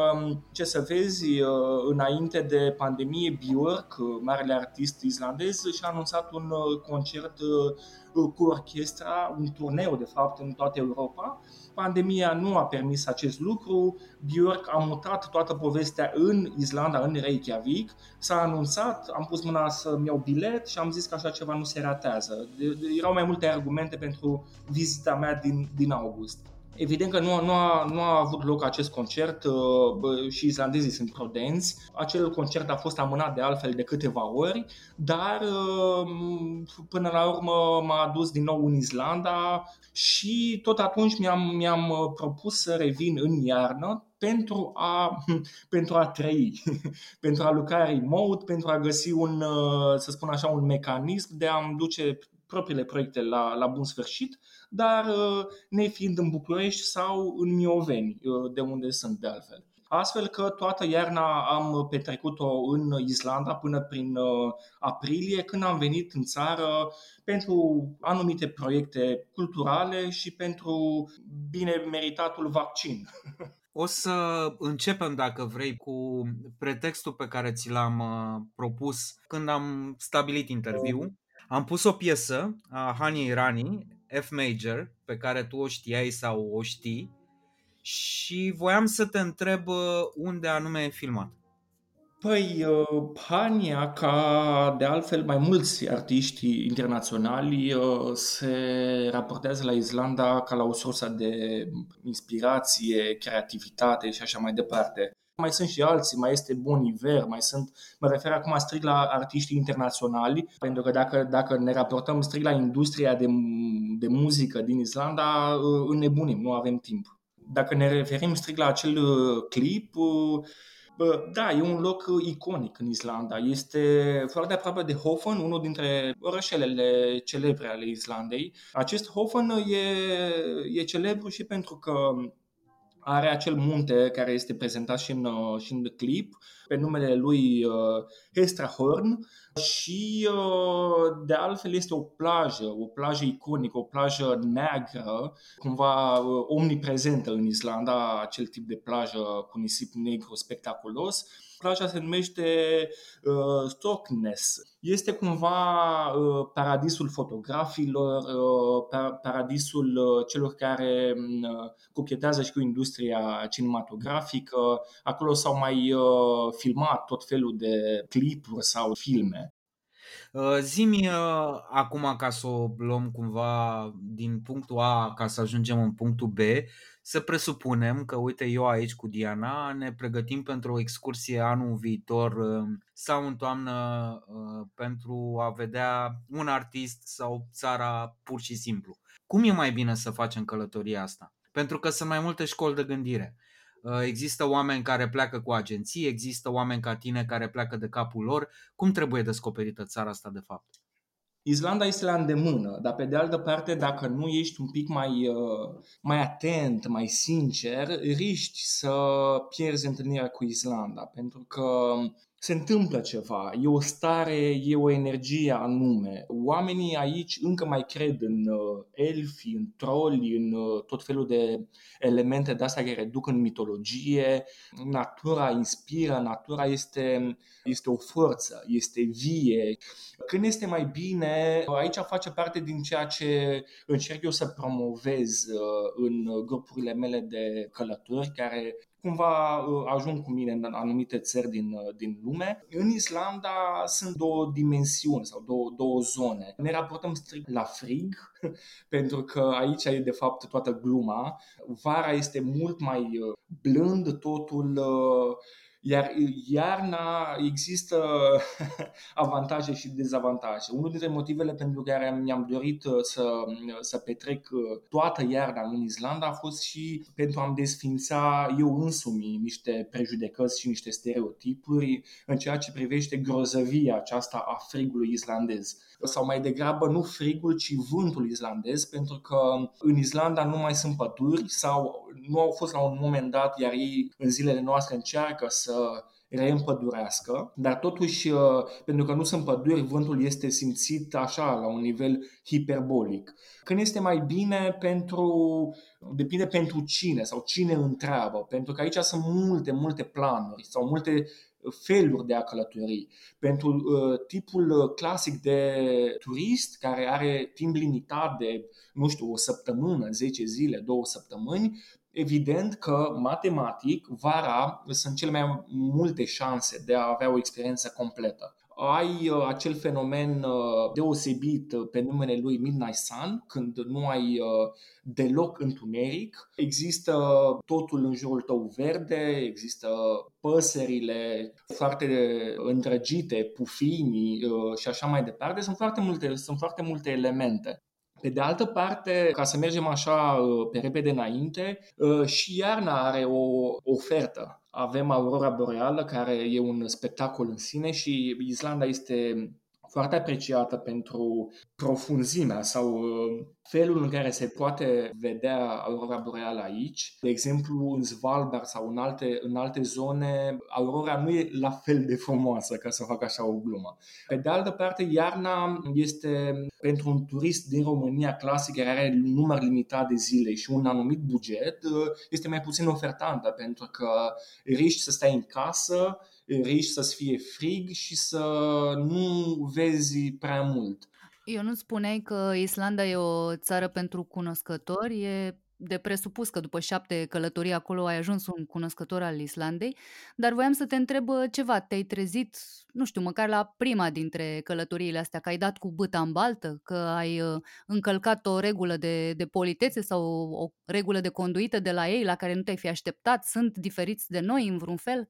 ce să vezi, uh, înainte de pandemie, Björk, marele artist islandez, și-a anunțat un uh, concert uh, cu orchestra, un turneu, de fapt, în toată Europa. Pandemia nu a permis acest lucru. Björk a mutat toată povestea în Islanda, în Reykjavik. S-a anunțat, am pus mâna să-mi iau bilet și am zis că așa ceva nu se ratează. Erau mai multe argumente pentru vizita mea din, din august. Evident că nu, nu, a, nu a avut loc acest concert uh, și islandezii sunt prudenți. Acel concert a fost amânat de altfel de câteva ori, dar uh, până la urmă m-a adus din nou în Islanda și tot atunci mi-am, mi-am uh, propus să revin în iarnă pentru a, pentru a trăi, pentru a lucra remote, pentru a găsi un, să spun așa, un mecanism de a-mi duce propriile proiecte la, la bun sfârșit dar uh, nefiind în București sau în Mioveni, uh, de unde sunt de altfel. Astfel că toată iarna am petrecut-o în Islanda până prin uh, aprilie, când am venit în țară pentru anumite proiecte culturale și pentru bine meritatul vaccin. O să începem, dacă vrei, cu pretextul pe care ți l-am propus când am stabilit interviu. Am pus o piesă a Hani Irani, F major, pe care tu o știai sau o știi și voiam să te întreb uh, unde anume e filmat. Păi, uh, Hania, ca de altfel mai mulți artiști internaționali, uh, se raportează la Islanda ca la o sursă de inspirație, creativitate și așa mai departe. Mai sunt și alții, mai este Bon Iver, mai sunt, mă refer acum strict la artiștii internaționali, pentru că dacă, dacă ne raportăm strict la industria de, de muzică din Islanda, uh, înnebunim, nu avem timp. Dacă ne referim strict la acel uh, clip, uh, da, e un loc iconic în Islanda. Este foarte aproape de Hofen, unul dintre orășelele celebre ale Islandei. Acest Hofen e, e celebru și pentru că are acel munte care este prezentat și în, uh, și în clip, pe numele lui uh, Hestrahorn și uh, de altfel este o plajă, o plajă iconică, o plajă neagră, cumva omniprezentă în Islanda, acel tip de plajă cu nisip negru spectaculos plaja se numește uh, Stockness. Este cumva uh, paradisul fotografilor, uh, paradisul uh, celor care uh, cochetează și cu industria cinematografică. Acolo s-au mai uh, filmat tot felul de clipuri sau filme. Uh, zimi uh, acum ca să o luăm cumva din punctul A ca să ajungem în punctul B, să presupunem că, uite, eu aici cu Diana ne pregătim pentru o excursie anul viitor uh, sau în toamnă pentru a vedea un artist sau țara pur și simplu. Cum e mai bine să facem călătoria asta? Pentru că sunt mai multe școli de gândire. Uh, există oameni care pleacă cu agenții, există oameni ca tine care pleacă de capul lor. Cum trebuie descoperită țara asta de fapt? Islanda este la îndemână, dar pe de altă parte, dacă nu ești un pic mai, uh, mai atent, mai sincer, riști să pierzi întâlnirea cu Islanda, pentru că se întâmplă ceva, e o stare, e o energie anume. Oamenii aici încă mai cred în uh, elfi, în troli, în uh, tot felul de elemente de astea care duc în mitologie. Natura inspiră, natura este, este o forță, este vie. Când este mai bine, aici face parte din ceea ce încerc eu să promovez uh, în grupurile mele de călători care cumva uh, ajung cu mine în anumite țări din, uh, din lume. În Islanda sunt două dimensiuni sau două, două zone. Ne raportăm strict la frig, pentru că aici e de fapt toată gluma. Vara este mult mai uh, blând, totul iar iarna există avantaje și dezavantaje. Unul dintre motivele pentru care mi-am dorit uh, să, uh, să petrec uh, toată iarna în Islanda a fost și pentru a-mi desfința eu însumi niște prejudecăți și niște stereotipuri în ceea ce privește grozăvia aceasta a frigului islandez sau mai degrabă nu frigul, ci vântul islandez, pentru că în Islanda nu mai sunt păduri sau nu au fost la un moment dat, iar ei în zilele noastre încearcă să reîmpădurească, dar totuși, uh, pentru că nu sunt păduri, vântul este simțit așa, la un nivel hiperbolic. Când este mai bine pentru, depinde pentru cine sau cine întreabă, pentru că aici sunt multe, multe planuri sau multe feluri de a călători. Pentru uh, tipul clasic de turist care are timp limitat de, nu știu, o săptămână, 10 zile, două săptămâni, evident că matematic vara sunt cele mai multe șanse de a avea o experiență completă ai uh, acel fenomen uh, deosebit uh, pe numele lui Midnight Sun, când nu ai deloc întuneric, există totul în jurul tău verde, există păsările foarte îndrăgite, pufinii și așa mai departe. Sunt foarte multe, sunt foarte multe elemente. Pe de altă parte, ca să mergem așa pe repede înainte, și iarna are o ofertă. Avem aurora boreală, care e un spectacol în sine și Islanda este foarte apreciată pentru profunzimea sau uh, felul în care se poate vedea aurora boreală aici. De exemplu, în Svalbard sau în alte, în alte zone, aurora nu e la fel de frumoasă, ca să fac așa o glumă. Pe de altă parte, iarna este pentru un turist din România clasic care are un număr limitat de zile și un anumit buget, uh, este mai puțin ofertantă pentru că riști să stai în casă, riști să-ți fie frig și să nu vezi prea mult. Eu nu spuneai că Islanda e o țară pentru cunoscători, e de presupus că după șapte călătorii acolo ai ajuns un cunoscător al Islandei, dar voiam să te întreb ceva, te-ai trezit, nu știu, măcar la prima dintre călătoriile astea, că ai dat cu băta în baltă, că ai uh, încălcat o regulă de, de politețe sau o regulă de conduită de la ei la care nu te-ai fi așteptat, sunt diferiți de noi în vreun fel?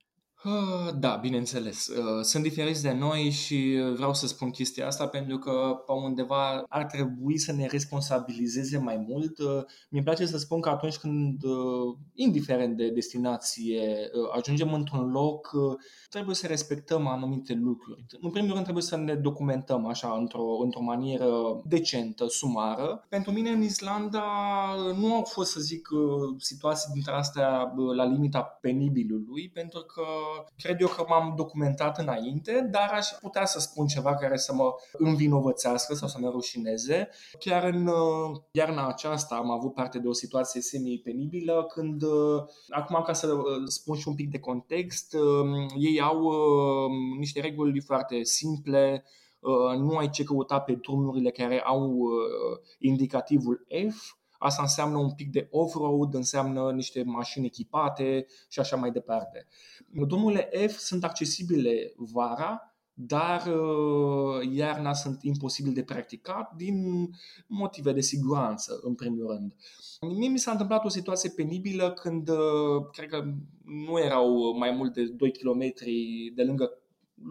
Ah, da, bineînțeles. Uh, sunt diferiți de noi și vreau să spun chestia asta pentru că pe undeva ar trebui să ne responsabilizeze mai mult. Uh, mi-e place să spun că atunci când, uh, indiferent de destinație, ajungem într-un loc, trebuie să respectăm anumite lucruri. În primul rând trebuie să ne documentăm așa într-o, într-o manieră decentă, sumară. Pentru mine în Islanda nu au fost, să zic, situații dintre astea la limita penibilului, pentru că cred eu că m-am documentat înainte, dar aș putea să spun ceva care să mă învinovățească sau să mă rușineze. Chiar în uh, iarna aceasta am avut parte de o situație semi-penibilă când, uh, acum ca să uh, spun și un pic de context, um, ei au niște reguli foarte simple, nu ai ce căuta pe drumurile care au indicativul F, Asta înseamnă un pic de off-road, înseamnă niște mașini echipate și așa mai departe. Drumurile F sunt accesibile vara, dar uh, iarna sunt imposibil de practicat din motive de siguranță, în primul rând. Mie mi s-a întâmplat o situație penibilă când uh, cred că nu erau mai mult de 2 km de lângă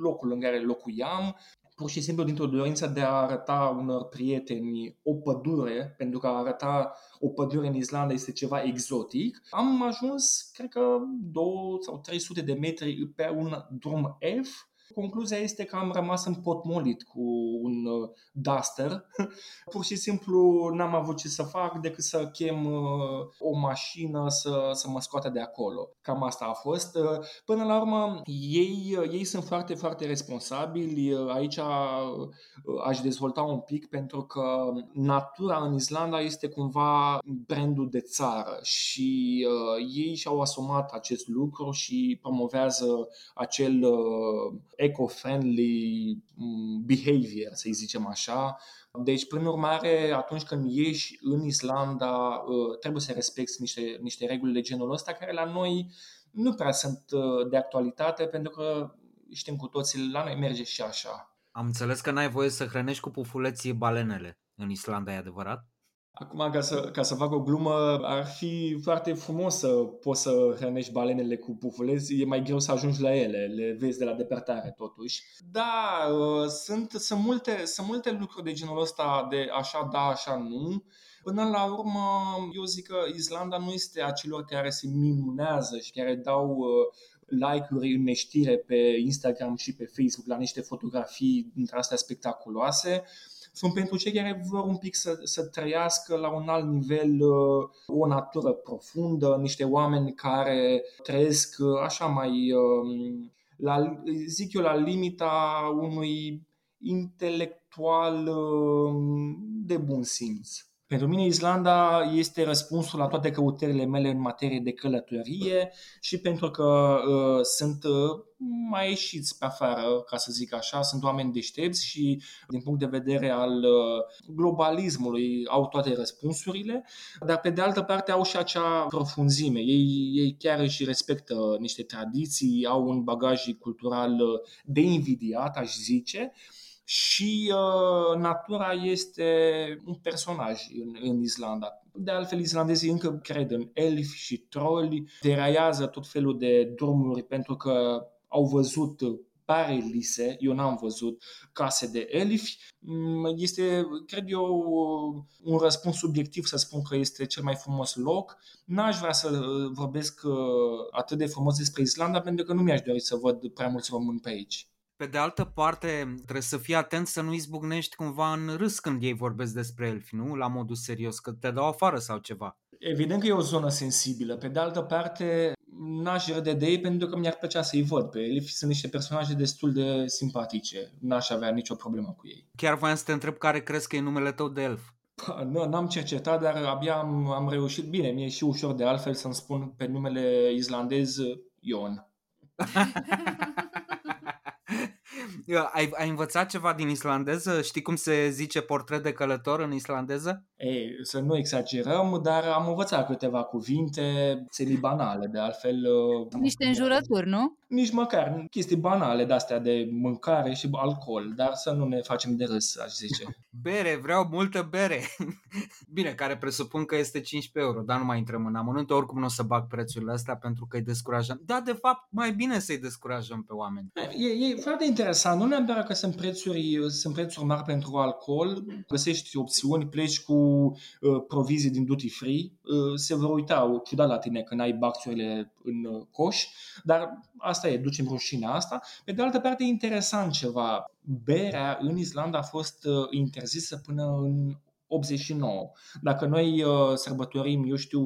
locul în care locuiam pur și simplu dintr-o dorință de a arăta unor prieteni o pădure, pentru că a arăta o pădure în Islanda este ceva exotic, am ajuns, cred că, 2 sau 300 de metri pe un drum F Concluzia este că am rămas împotmolit cu un uh, duster. Pur și simplu n-am avut ce să fac decât să chem uh, o mașină să, să mă scoată de acolo. Cam asta a fost. Uh, până la urmă, ei, ei sunt foarte, foarte responsabili. Aici aș dezvolta un pic pentru că natura în Islanda este cumva brandul de țară și uh, ei și-au asumat acest lucru și promovează acel uh, eco-friendly mm, behavior, să zicem așa. Deci, prin urmare, atunci când ieși în Islanda, uh, trebuie să respecti niște, niște reguli de genul ăsta, care la noi nu prea sunt uh, de actualitate, pentru că știm cu toții, la noi merge și așa. Am înțeles că n-ai voie să hrănești cu pufuleții balenele în Islanda, e adevărat? Acum, ca să, ca să fac o glumă, ar fi foarte frumos să poți să hrănești balenele cu pufuleți, e mai greu să ajungi la ele, le vezi de la depărtare totuși. Da, uh, sunt, sunt, multe, sunt multe lucruri de genul ăsta de așa da, așa nu. Până la urmă, eu zic că Islanda nu este a celor care se minunează și care dau uh, like-uri în neștire pe Instagram și pe Facebook la niște fotografii dintre astea spectaculoase sunt pentru cei care vor un pic să, să trăiască la un alt nivel uh, o natură profundă, niște oameni care trăiesc uh, așa mai um, la, zic eu, la limita unui intelectual um, de bun simț. Pentru mine Islanda este răspunsul la toate căutările mele în materie de călătorie și pentru că uh, sunt uh, mai ieșiți pe afară, ca să zic așa, sunt oameni deștepți și din punct de vedere al uh, globalismului au toate răspunsurile, dar pe de altă parte au și acea profunzime. Ei, ei chiar își respectă niște tradiții, au un bagaj cultural uh, de invidiat, aș zice, și uh, natura este un personaj în, în Islanda. De altfel, islandezii încă cred în elfi și troli, deraiază tot felul de drumuri pentru că au văzut pare lise, eu n-am văzut case de elfi. Mm, este, cred eu, un răspuns subiectiv să spun că este cel mai frumos loc. N-aș vrea să vorbesc uh, atât de frumos despre Islanda pentru că nu mi-aș dori să văd prea mulți români pe aici. Pe de altă parte, trebuie să fii atent să nu izbucnești cumva în râs când ei vorbesc despre elfi, nu? La modul serios, că te dau afară sau ceva. Evident că e o zonă sensibilă. Pe de altă parte, n-aș râde de ei pentru că mi-ar plăcea să-i văd pe elfi. Sunt niște personaje destul de simpatice. N-aș avea nicio problemă cu ei. Chiar voiam să te întreb care crezi că e numele tău de elf. Nu, n-am cercetat, dar abia am, am reușit. Bine, mi-e și ușor de altfel să-mi spun pe numele islandez Ion. Ai, ai învățat ceva din islandeză? Știi cum se zice portret de călător în islandeză? Ei, să nu exagerăm, dar am învățat câteva cuvinte, țelii banale, de altfel... Uh, Niște înjurături, nu? Nici măcar, chestii banale de-astea de mâncare și alcool, dar să nu ne facem de râs, aș zice. Bere, vreau multă bere. Bine, care presupun că este 15 euro, dar nu mai intrăm în amănunte, oricum nu o să bag prețurile astea pentru că îi descurajăm. Da, de fapt, mai bine să-i descurajăm pe oameni. E, e foarte interesant, nu neapărat că sunt prețuri, sunt prețuri mari pentru alcool, găsești opțiuni, pleci cu uh, provizii din duty free, uh, se vor uita ciudat la tine când ai baxurile în uh, coș, dar asta e, ducem rușinea asta. Pe de altă parte, e interesant ceva. Berea în Islanda a fost uh, interzisă până în 89. Dacă noi uh, sărbătorim, eu știu,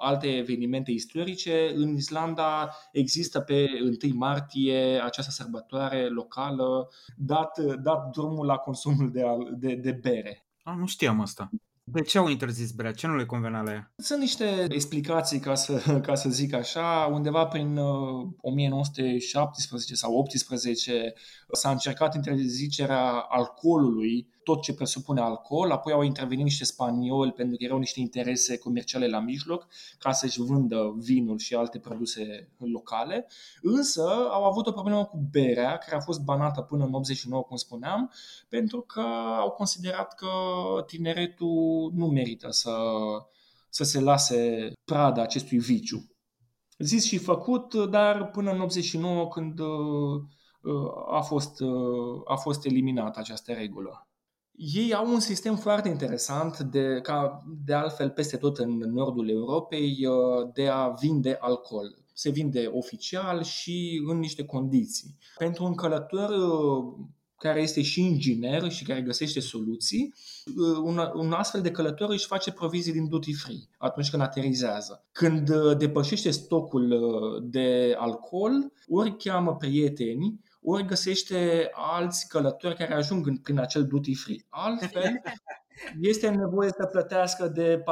alte evenimente istorice, în Islanda există pe 1 martie această sărbătoare locală, dat, dat drumul la consumul de, de, de bere. A, nu știam asta. De ce au interzis berea? Ce nu le convenea la ea? Sunt niște explicații, ca să, ca să zic așa. Undeva prin uh, 1917 sau 18 s-a încercat interzicerea alcoolului tot ce presupune alcool, apoi au intervenit niște spanioli pentru că erau niște interese comerciale la mijloc ca să-și vândă vinul și alte produse locale, însă au avut o problemă cu berea, care a fost banată până în 89, cum spuneam, pentru că au considerat că tineretul nu merită să, să se lase prada acestui viciu. Zis și făcut, dar până în 89 când uh, a fost, uh, a fost eliminată această regulă. Ei au un sistem foarte interesant, de, ca de altfel peste tot în nordul Europei, uh, de a vinde alcool. Se vinde oficial și în niște condiții. Pentru un călător uh, care este și inginer și care găsește soluții, uh, un, un astfel de călător își face provizii din duty free atunci când aterizează. Când depășește stocul de alcool, ori cheamă prieteni, ori găsește alți călători care ajung prin acel duty free. Altfel, este nevoie să plătească de 4-5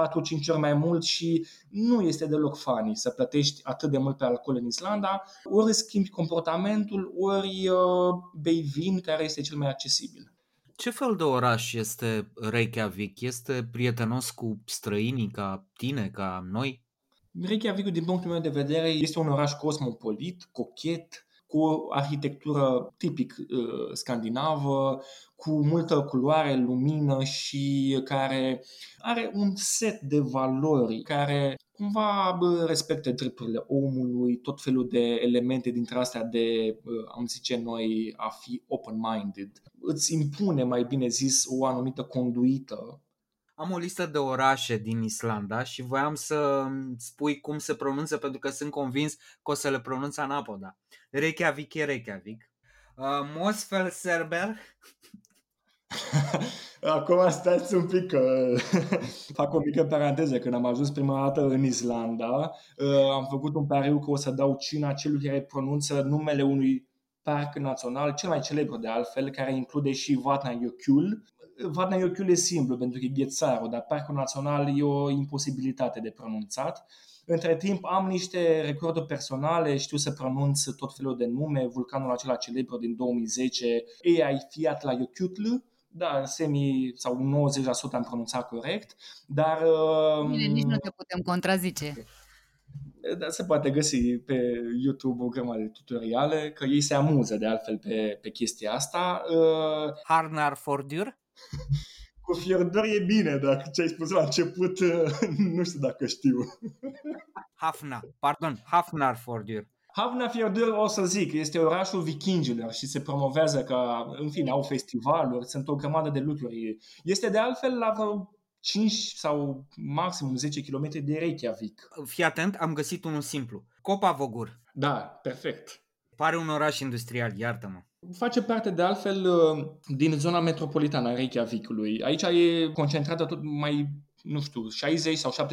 ori mai mult și nu este deloc funny să plătești atât de mult pe alcool în Islanda, ori schimbi comportamentul, ori uh, bei vin care este cel mai accesibil. Ce fel de oraș este Reykjavik? Este prietenos cu străinii ca tine, ca noi? Reykjavik, din punctul meu de vedere, este un oraș cosmopolit, cochet, cu o arhitectură tipic uh, scandinavă, cu multă culoare, lumină și care are un set de valori care cumva respectă drepturile omului, tot felul de elemente dintre astea de, uh, am zice noi, a fi open-minded. Îți impune, mai bine zis, o anumită conduită am o listă de orașe din Islanda și voiam să spui cum se pronunță pentru că sunt convins că o să le pronunț anapoda. Reykjavik e Reykjavik. Uh, Mosfel Serber. Acum stați un pic, că fac o mică paranteză. Când am ajuns prima dată în Islanda, uh, am făcut un pariu că o să dau cina celui care pronunță numele unui parc național, cel mai celebru de altfel, care include și Vatnajökull. Vatnajökull e simplu pentru că e ghețarul, dar parcul național e o imposibilitate de pronunțat. Între timp am niște recorduri personale, știu să pronunț tot felul de nume, vulcanul acela celebru din 2010, AI Fiat la Jökull, da, semi sau 90% am pronunțat corect, dar... Bine, nici nu te putem contrazice. Da, se poate găsi pe YouTube o grămadă de tutoriale, că ei se amuză de altfel pe, pe chestia asta. Uh, Harnar Fordur? Cu fiordor e bine, dacă ce ai spus la început, uh, nu știu dacă știu. Hafna, pardon, Hafnar Fordur. Hafnarfjordur o să zic, este orașul vikingilor și se promovează ca, în fine, au festivaluri, sunt o grămadă de lucruri. Este de altfel la vreo 5 sau maxim 10 km de Reykjavik. Fii atent, am găsit unul simplu. Copa Vogur. Da, perfect. Pare un oraș industrial, iartă-mă. Face parte de altfel uh, din zona metropolitană a Reykjavikului. Aici e concentrată tot mai, nu știu, 60 sau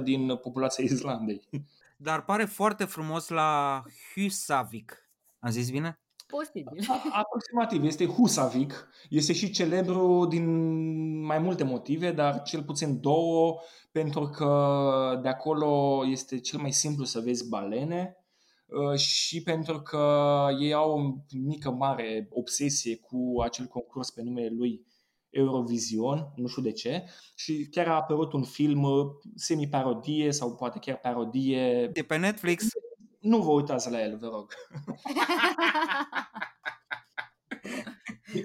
70% din populația Islandei. Dar pare foarte frumos la Husavik. Am zis bine? Posibil. Aproximativ. Este Husavik. Este și celebru din mai multe motive, dar cel puțin două, pentru că de acolo este cel mai simplu să vezi balene uh, și pentru că ei au o mică mare obsesie cu acel concurs pe numele lui Eurovision, nu știu de ce, și chiar a apărut un film uh, semi-parodie sau poate chiar parodie. De pe Netflix? Nu vă uitați la el, vă rog.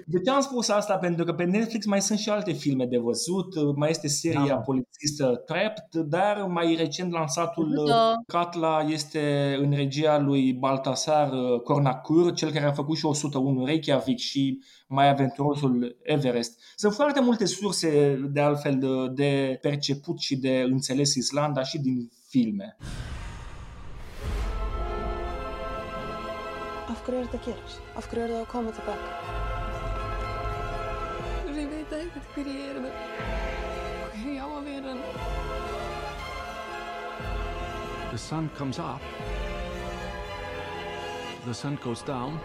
De ce am spus asta? Pentru că pe Netflix mai sunt și alte filme de văzut, mai este seria da. polițistă Trapped, dar mai recent lansatul da. Catla este în regia lui Baltasar Cornacur, cel care a făcut și 101 Reykjavik și mai aventurosul Everest. Sunt foarte multe surse de altfel de, de perceput și de înțeles Islanda și din filme. Af hverju er þetta að gerast? Af hverju er það að koma tilbaka? Ég veit ekkert hver ég er hver ég á að vera The sun comes up. The sun goes down.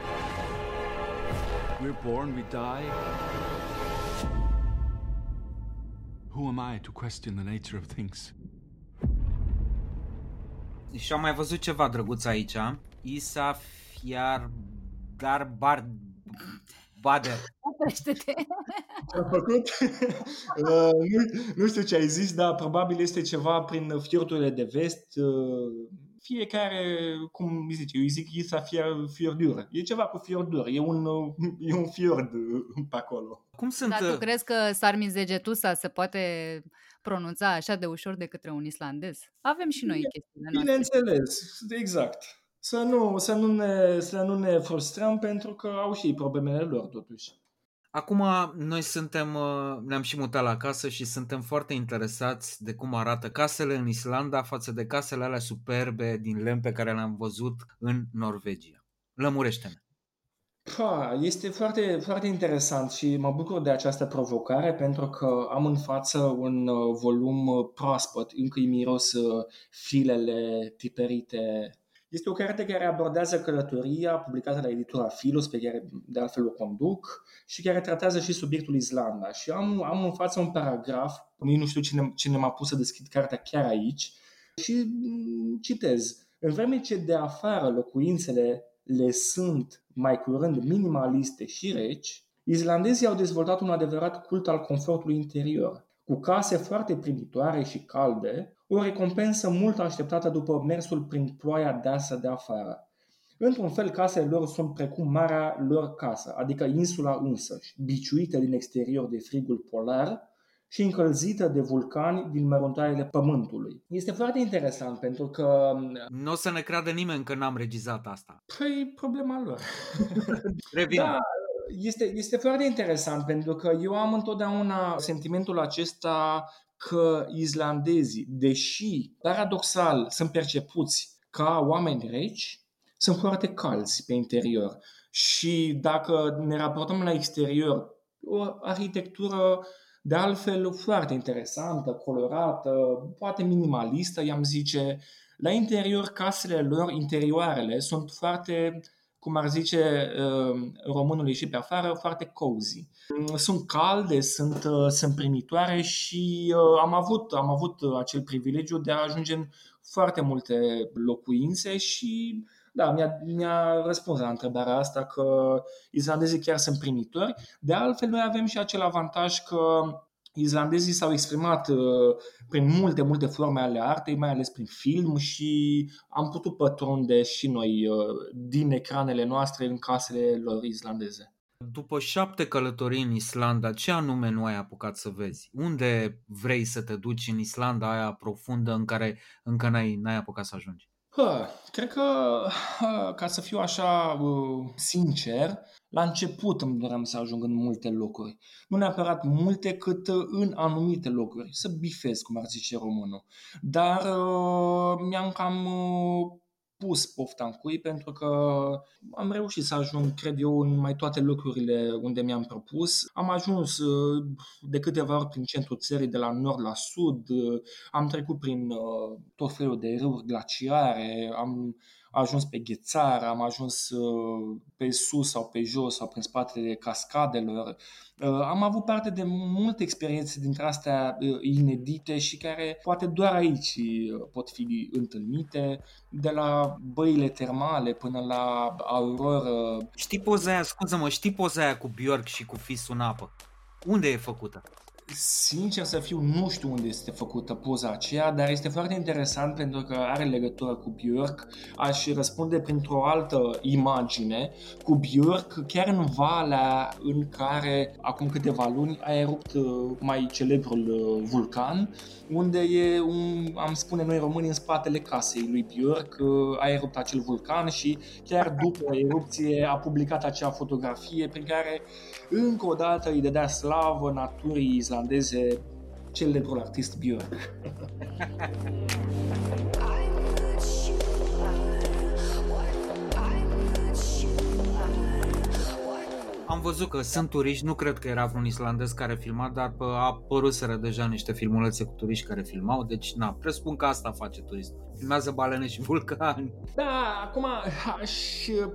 We're born, we die. Who am I to question the nature of things? Și am mai văzut ceva drăguț aici. Isa Fiar Dar Bar Bader. Oprește-te. Ce a făcut? uh, nu, nu știu ce ai zis, dar probabil este ceva prin fiordurile de vest. Uh, fiecare, cum zice, eu îi zic Isa fiordură. E ceva cu fiordură, e un, e un fiord pe acolo. Cum sunt... Dar tu crezi că Sarmizegetusa se poate pronunța așa de ușor de către un islandez? Avem și noi chestiile noastre. Bineînțeles, exact. Să nu, să, nu ne, să nu ne frustrăm pentru că au și problemele lor totuși. Acum noi suntem, ne-am și mutat la casă și suntem foarte interesați de cum arată casele în Islanda față de casele alea superbe din lemn pe care le-am văzut în Norvegia. Lămurește-ne. Ha, este foarte, foarte interesant și mă bucur de această provocare pentru că am în față un volum proaspăt, încă îi miros filele tipărite este o carte care abordează călătoria, publicată la editura Filos, pe care de altfel o conduc, și care tratează și subiectul Islanda. Și am, am în față un paragraf, nici nu știu cine, cine m-a pus să deschid cartea chiar aici, și mm, citez. În vreme ce de afară locuințele le sunt mai curând minimaliste și reci, islandezii au dezvoltat un adevărat cult al confortului interior. Cu case foarte primitoare și calde, o recompensă mult așteptată după mersul prin ploaia deasă de afară. Într-un fel, casele lor sunt precum marea lor casă, adică insula însăși, biciuită din exterior de frigul polar și încălzită de vulcani din măruntaile pământului. Este foarte interesant pentru că... Nu o să ne creadă nimeni că n-am regizat asta. Păi, problema lor. Revin. Da, este, este foarte interesant pentru că eu am întotdeauna sentimentul acesta că islandezii, deși paradoxal sunt percepuți ca oameni reci, sunt foarte calzi pe interior. Și dacă ne raportăm la exterior, o arhitectură de altfel foarte interesantă, colorată, poate minimalistă, i-am zice. La interior, casele lor, interioarele, sunt foarte cum ar zice uh, românul și pe afară, foarte cozy. Sunt calde, sunt, uh, sunt primitoare și uh, am avut, am avut acel privilegiu de a ajunge în foarte multe locuințe și da, mi-a, mi-a răspuns la întrebarea asta că islandezii chiar sunt primitori. De altfel, noi avem și acel avantaj că islandezii s-au exprimat uh, prin multe, multe forme ale artei, mai ales prin film și am putut pătrunde și noi uh, din ecranele noastre în casele lor islandeze. După șapte călătorii în Islanda, ce anume nu ai apucat să vezi? Unde vrei să te duci în Islanda aia profundă în care încă n-ai, n-ai apucat să ajungi? Hă, cred că, ca să fiu așa uh, sincer, la început îmi doream să ajung în multe locuri. Nu neapărat multe, cât în anumite locuri. Să bifez, cum ar zice românul. Dar uh, mi-am cam uh, pus pofta în cui pentru că am reușit să ajung, cred eu, în mai toate locurile unde mi-am propus. Am ajuns uh, de câteva ori prin centrul țării, de la nord la sud, uh, am trecut prin uh, tot felul de râuri glaciare, am ajuns pe ghețar, am ajuns uh, pe sus sau pe jos sau prin spatele cascadelor. Uh, am avut parte de multe experiențe dintre astea uh, inedite și care poate doar aici pot fi întâlnite, de la băile termale până la auroră. Știi poza aia, scuză-mă, știi poza aia cu Bjork și cu fisul în apă? Unde e făcută? Sincer să fiu, nu știu unde este făcută poza aceea, dar este foarte interesant pentru că are legătură cu Björk. Aș răspunde printr-o altă imagine cu Björk chiar în valea în care acum câteva luni a erupt uh, mai celebrul uh, vulcan, unde e, un, am spune noi români, în spatele casei lui Björk uh, a erupt acel vulcan și chiar după erupție a publicat acea fotografie prin care încă o dată îi dădea slavă naturii islandeze celebrul artist Björk. Am văzut că sunt turiști, nu cred că era vreun islandez care filma, dar a apăruseră deja niște filmulețe cu turiști care filmau, deci na, presupun că asta face turistul. Filmează balene și vulcani. Da, acum aș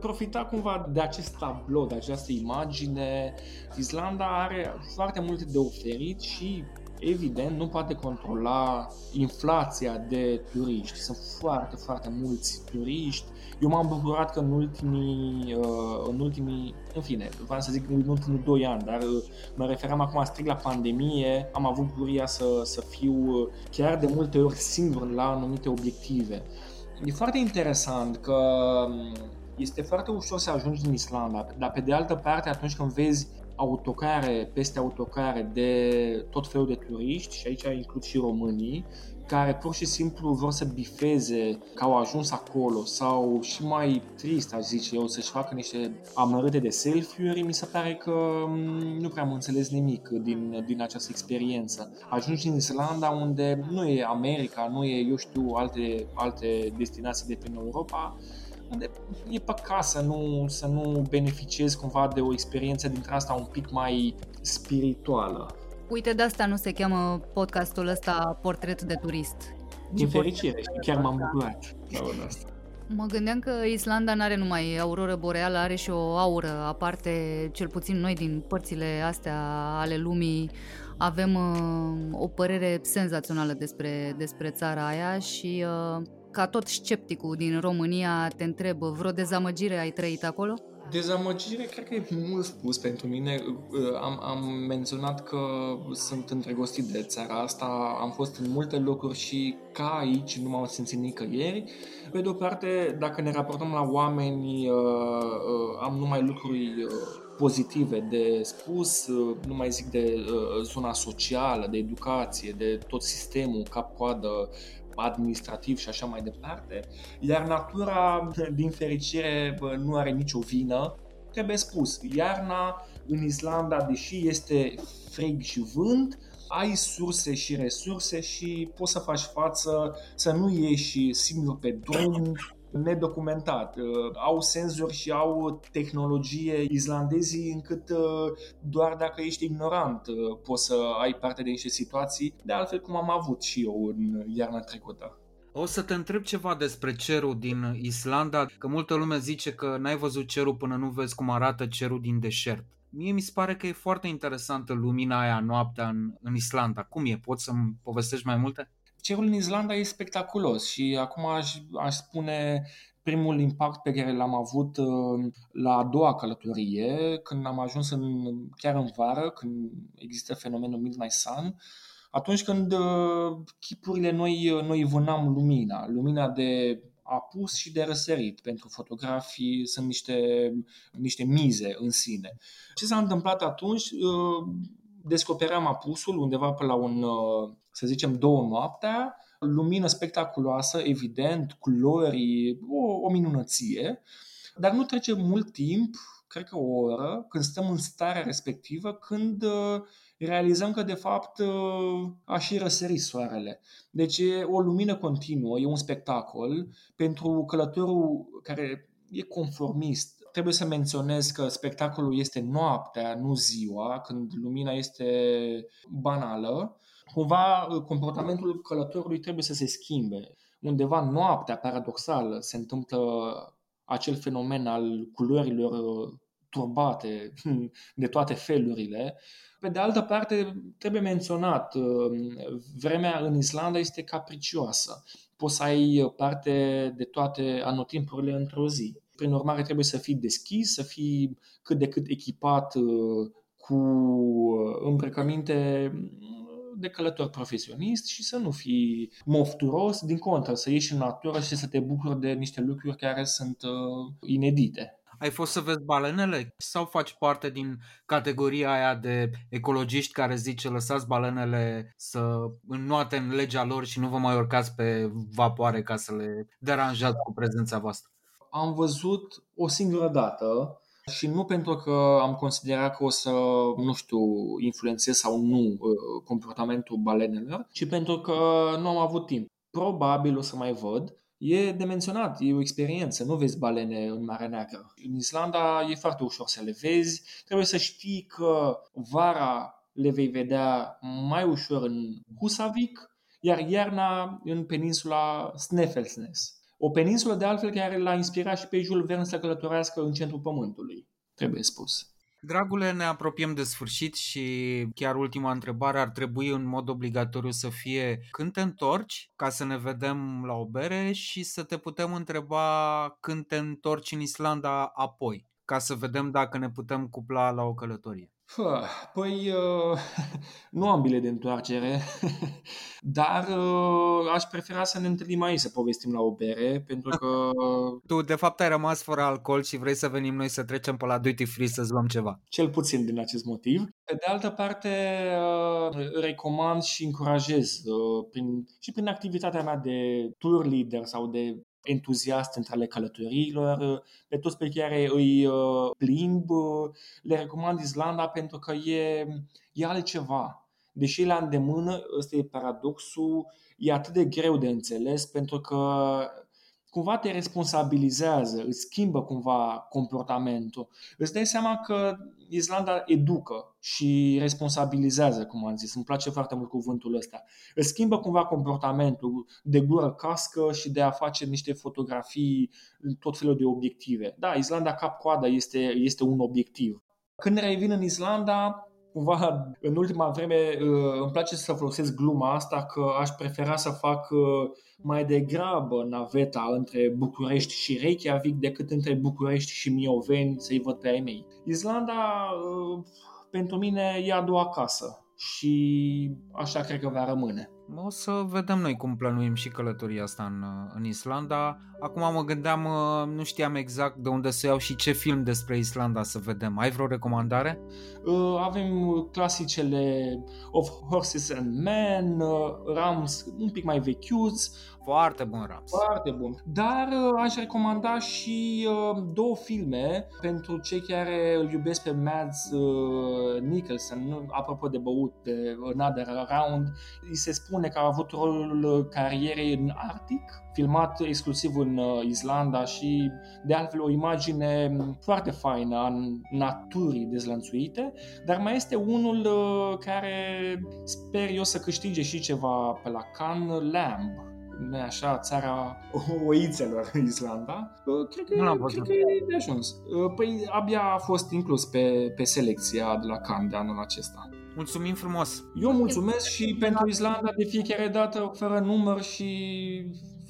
profita cumva de acest tablou, de această imagine. Islanda are foarte multe de oferit și evident, nu poate controla inflația de turiști. Sunt foarte, foarte mulți turiști. Eu m-am bucurat că în ultimii, uh, în ultimii, în fine, vreau să zic în ultimii 2 ani, dar uh, mă referam acum strict la pandemie, am avut bucuria să, să fiu uh, chiar de multe ori singur la anumite obiective. E foarte interesant că um, este foarte ușor să ajungi în Islanda, dar pe de altă parte atunci când vezi autocare peste autocare de tot felul de turiști și aici includ și românii care pur și simplu vor să bifeze că au ajuns acolo sau și mai trist, aș zice eu, să-și facă niște amărâte de selfie-uri, mi se pare că mm, nu prea am înțeles nimic din, din această experiență. Ajungi în Islanda unde nu e America, nu e, eu știu, alte, alte destinații de prin Europa, unde e păcat să nu, să nu beneficiezi cumva de o experiență dintre asta un pic mai spirituală. Uite, de asta nu se cheamă podcastul ăsta Portret de turist. Din fericire, chiar m-am bucurat asta. Mă gândeam că Islanda nu are numai auroră boreală, are și o aură aparte, cel puțin noi din părțile astea ale lumii avem uh, o părere senzațională despre, despre țara aia și uh, ca tot scepticul din România te întreb, vreo dezamăgire ai trăit acolo? Dezamăgire cred că e mult spus pentru mine. Uh, am, am menționat că sunt îndrăgostit de țara asta, am fost în multe locuri și ca aici nu m-am simțit nicăieri. Pe de o parte, dacă ne raportăm la oameni, uh, uh, am numai lucruri pozitive de spus, nu mai zic de zona socială, de educație, de tot sistemul, cap-coadă, administrativ și așa mai departe, iar natura, din fericire, nu are nicio vină. Trebuie spus, iarna în Islanda, deși este frig și vânt, ai surse și resurse și poți să faci față, să nu ieși singur pe drum, nedocumentat. Uh, au senzori și au tehnologie islandezii încât uh, doar dacă ești ignorant uh, poți să ai parte de niște situații, de altfel cum am avut și eu în iarna trecută. O să te întreb ceva despre cerul din Islanda, că multă lume zice că n-ai văzut cerul până nu vezi cum arată cerul din deșert. Mie mi se pare că e foarte interesantă lumina aia noaptea în, în Islanda. Cum e? Poți să-mi povestești mai multe? Cerul în Islanda e spectaculos și acum aș, aș spune primul impact pe care l-am avut uh, la a doua călătorie, când am ajuns în, chiar în vară, când există fenomenul Midnight Sun, atunci când uh, chipurile noi, noi vânam lumina, lumina de apus și de răsărit. Pentru fotografii sunt niște, niște mize în sine. Ce s-a întâmplat atunci? Uh, descopeream apusul undeva pe la un, uh, să zicem, două noaptea, lumină spectaculoasă, evident, culori, o, o minunăție, dar nu trece mult timp, cred că o oră, când stăm în starea respectivă, când uh, realizăm că de fapt aș și răsărit soarele. Deci e o lumină continuă, e un spectacol pentru călătorul care e conformist. Trebuie să menționez că spectacolul este noaptea, nu ziua, când lumina este banală. Cumva comportamentul călătorului trebuie să se schimbe. Undeva noaptea, paradoxal, se întâmplă acel fenomen al culorilor turbate de toate felurile. Pe de altă parte, trebuie menționat, vremea în Islanda este capricioasă. Poți să ai parte de toate anotimpurile într-o zi. Prin urmare, trebuie să fii deschis, să fii cât de cât echipat uh, cu uh, îmbrăcăminte de călător profesionist și să nu fii mofturos, din contră, să ieși în natură și să te bucuri de niște lucruri care sunt uh, inedite. Ai fost să vezi balenele sau faci parte din categoria aia de ecologiști care zice lăsați balenele să înnoate în legea lor și nu vă mai urcați pe vapoare ca să le deranjați cu prezența voastră? Am văzut o singură dată și nu pentru că am considerat că o să, nu știu, influențez sau nu uh, comportamentul balenelor, ci pentru că nu am avut timp. Probabil o să mai văd, E de menționat, e o experiență, nu vezi balene în Marea Neagră. În Islanda e foarte ușor să le vezi, trebuie să știi că vara le vei vedea mai ușor în Husavik, iar iarna în peninsula Sneffelsnes. O peninsulă de altfel care l-a inspirat și pe Jules Verne să călătorească în centrul pământului, trebuie spus. Dragule, ne apropiem de sfârșit și chiar ultima întrebare ar trebui în mod obligatoriu să fie când te întorci ca să ne vedem la o bere și să te putem întreba când te întorci în Islanda apoi, ca să vedem dacă ne putem cupla la o călătorie. Păi, uh, nu am bilet de întoarcere, dar uh, aș prefera să ne întâlnim aici, să povestim la o bere, pentru că... Tu, de fapt, ai rămas fără alcool și vrei să venim noi să trecem pe la duty free să-ți luăm ceva. Cel puțin din acest motiv. Pe de altă parte, uh, recomand și încurajez uh, prin, și prin activitatea mea de tour leader sau de entuziast între ale călătoriilor, pe toți pe care îi uh, plimb, uh, le recomand Islanda pentru că e, e altceva. Deși e la îndemână, ăsta e paradoxul, e atât de greu de înțeles pentru că cumva te responsabilizează, îți schimbă cumva comportamentul. Îți dai seama că Islanda educă și responsabilizează, cum am zis. Îmi place foarte mult cuvântul ăsta. Îți schimbă cumva comportamentul de gură cască și de a face niște fotografii în tot felul de obiective. Da, Islanda cap-coada este, este un obiectiv. Când revin în Islanda, cumva în ultima vreme uh, îmi place să folosesc gluma asta că aș prefera să fac uh, mai degrabă naveta între București și Reykjavik decât între București și Mioveni să-i văd pe ai mei. Islanda uh, pentru mine e a doua casă și așa cred că va rămâne. O să vedem noi cum plănuim și călătoria asta în, în Islanda. Acum mă gândeam, uh, nu știam exact de unde să iau și ce film despre Islanda să vedem. Ai vreo recomandare? Uh, avem clasicele Of Horses and Men, Rams un pic mai vechiuți, foarte bun Rams. Foarte bun. Dar uh, aș recomanda și uh, două filme pentru cei care îl iubesc pe Mads uh, Nicholson, apropo de băut, pe Another Round. Îi se spune spune că a avut rolul carierei în Arctic, filmat exclusiv în uh, Islanda și de altfel o imagine foarte faină a naturii dezlănțuite, dar mai este unul uh, care sper eu să câștige și ceva pe la Cannes Lamb, nu așa, țara oițelor în Islanda, uh, cred că, Nu l-am cred văzut. că e de ajuns. Păi abia a fost inclus pe, pe selecția de la Cannes de anul acesta. Mulțumim frumos! Eu mulțumesc și pentru Islanda de fiecare dată fără număr și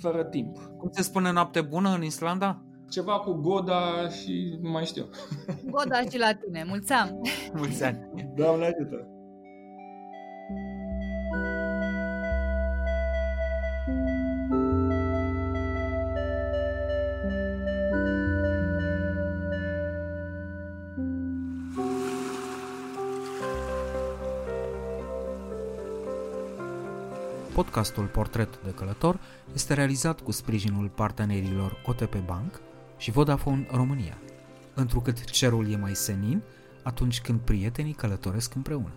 fără timp. Cum se spune noapte bună în Islanda? Ceva cu Goda și nu mai știu. Goda și la tine, mulți ani! Mulți ani! Doamne ajută! Podcastul Portret de Călător este realizat cu sprijinul partenerilor OTP Bank și Vodafone România, întrucât cerul e mai senin atunci când prietenii călătoresc împreună.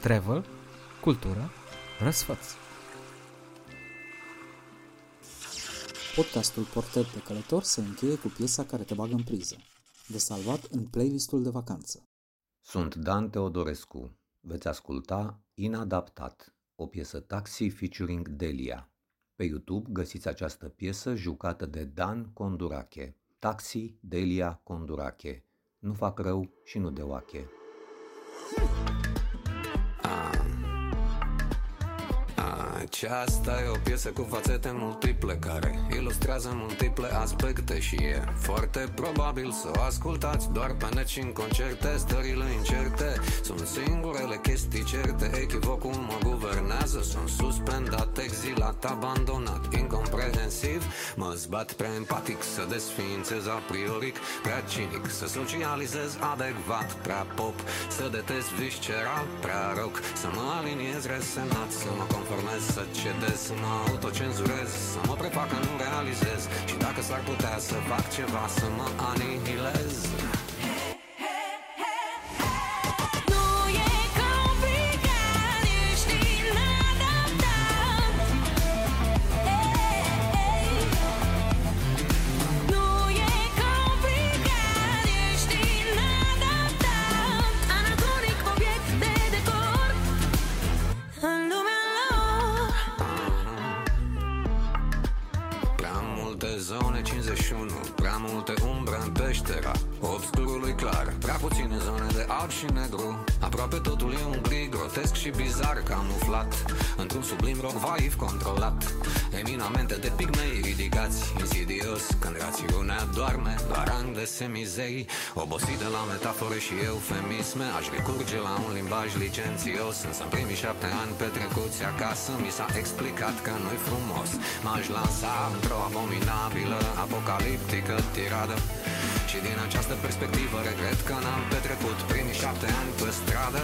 Travel, cultură, răsfăț. Podcastul Portret de Călător se încheie cu piesa care te bagă în priză, de salvat în playlistul de vacanță. Sunt Dan Teodorescu. Veți asculta Inadaptat, o piesă taxi featuring Delia. Pe YouTube găsiți această piesă jucată de Dan Condurache. Taxi Delia Condurache. Nu fac rău și nu de oache. Aceasta e o piesă cu fațete multiple care ilustrează multiple aspecte și e foarte probabil să o ascultați doar pe net și în concerte, stările incerte. Sunt singurele chestii certe, echivocul mă guvernează, sunt suspendat, exilat, abandonat, incomprehensiv, mă zbat prea empatic să desființez a prioric, prea cinic să socializez adecvat, prea pop, să detest visceral, prea rock, să mă aliniez resemnat, să mă conformez, să cedez, să mă autocenzurez, să mă prefac că nu realizez și dacă s-ar putea să fac ceva, să mă anihilez. 21 Prea multe umbre în peștera Obscurului clar Prea puține zone de alb și negru. Aproape totul e un gri grotesc și bizar camuflat Într-un sublim rock vaiv controlat. Eminamente de pigmei ridicați Insidios când rațiunea doarme Doar ang de semizei. Obosit de la metafore și eufemisme Aș recurge la un limbaj licențios. Însă în primii șapte ani petrecuți acasă Mi s-a explicat că nu-i frumos. M-aș lansa într-o abominabilă apă Apocaliptică tiradă Și din această perspectivă regret că n-am petrecut primii șapte ani pe stradă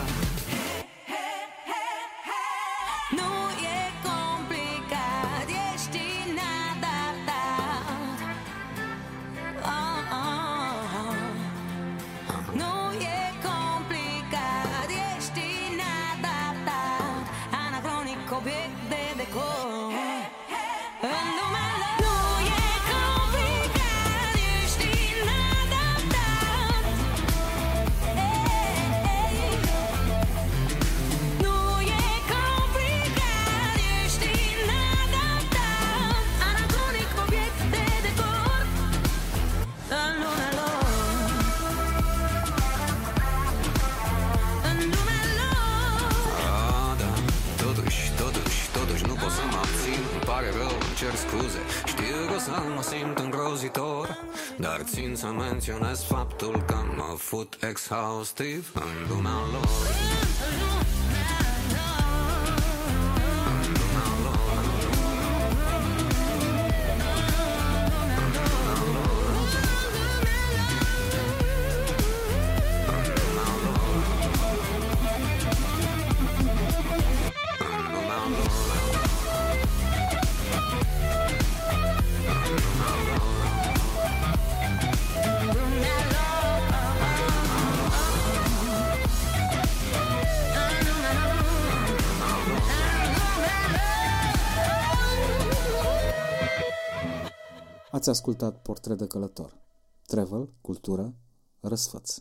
scuze. Știu că o să mă simt îngrozitor Dar țin să menționez faptul că mă fut exhaustiv în lumea lor Lumea lor ascultat Portret de călător. Travel, cultură, răsfăț.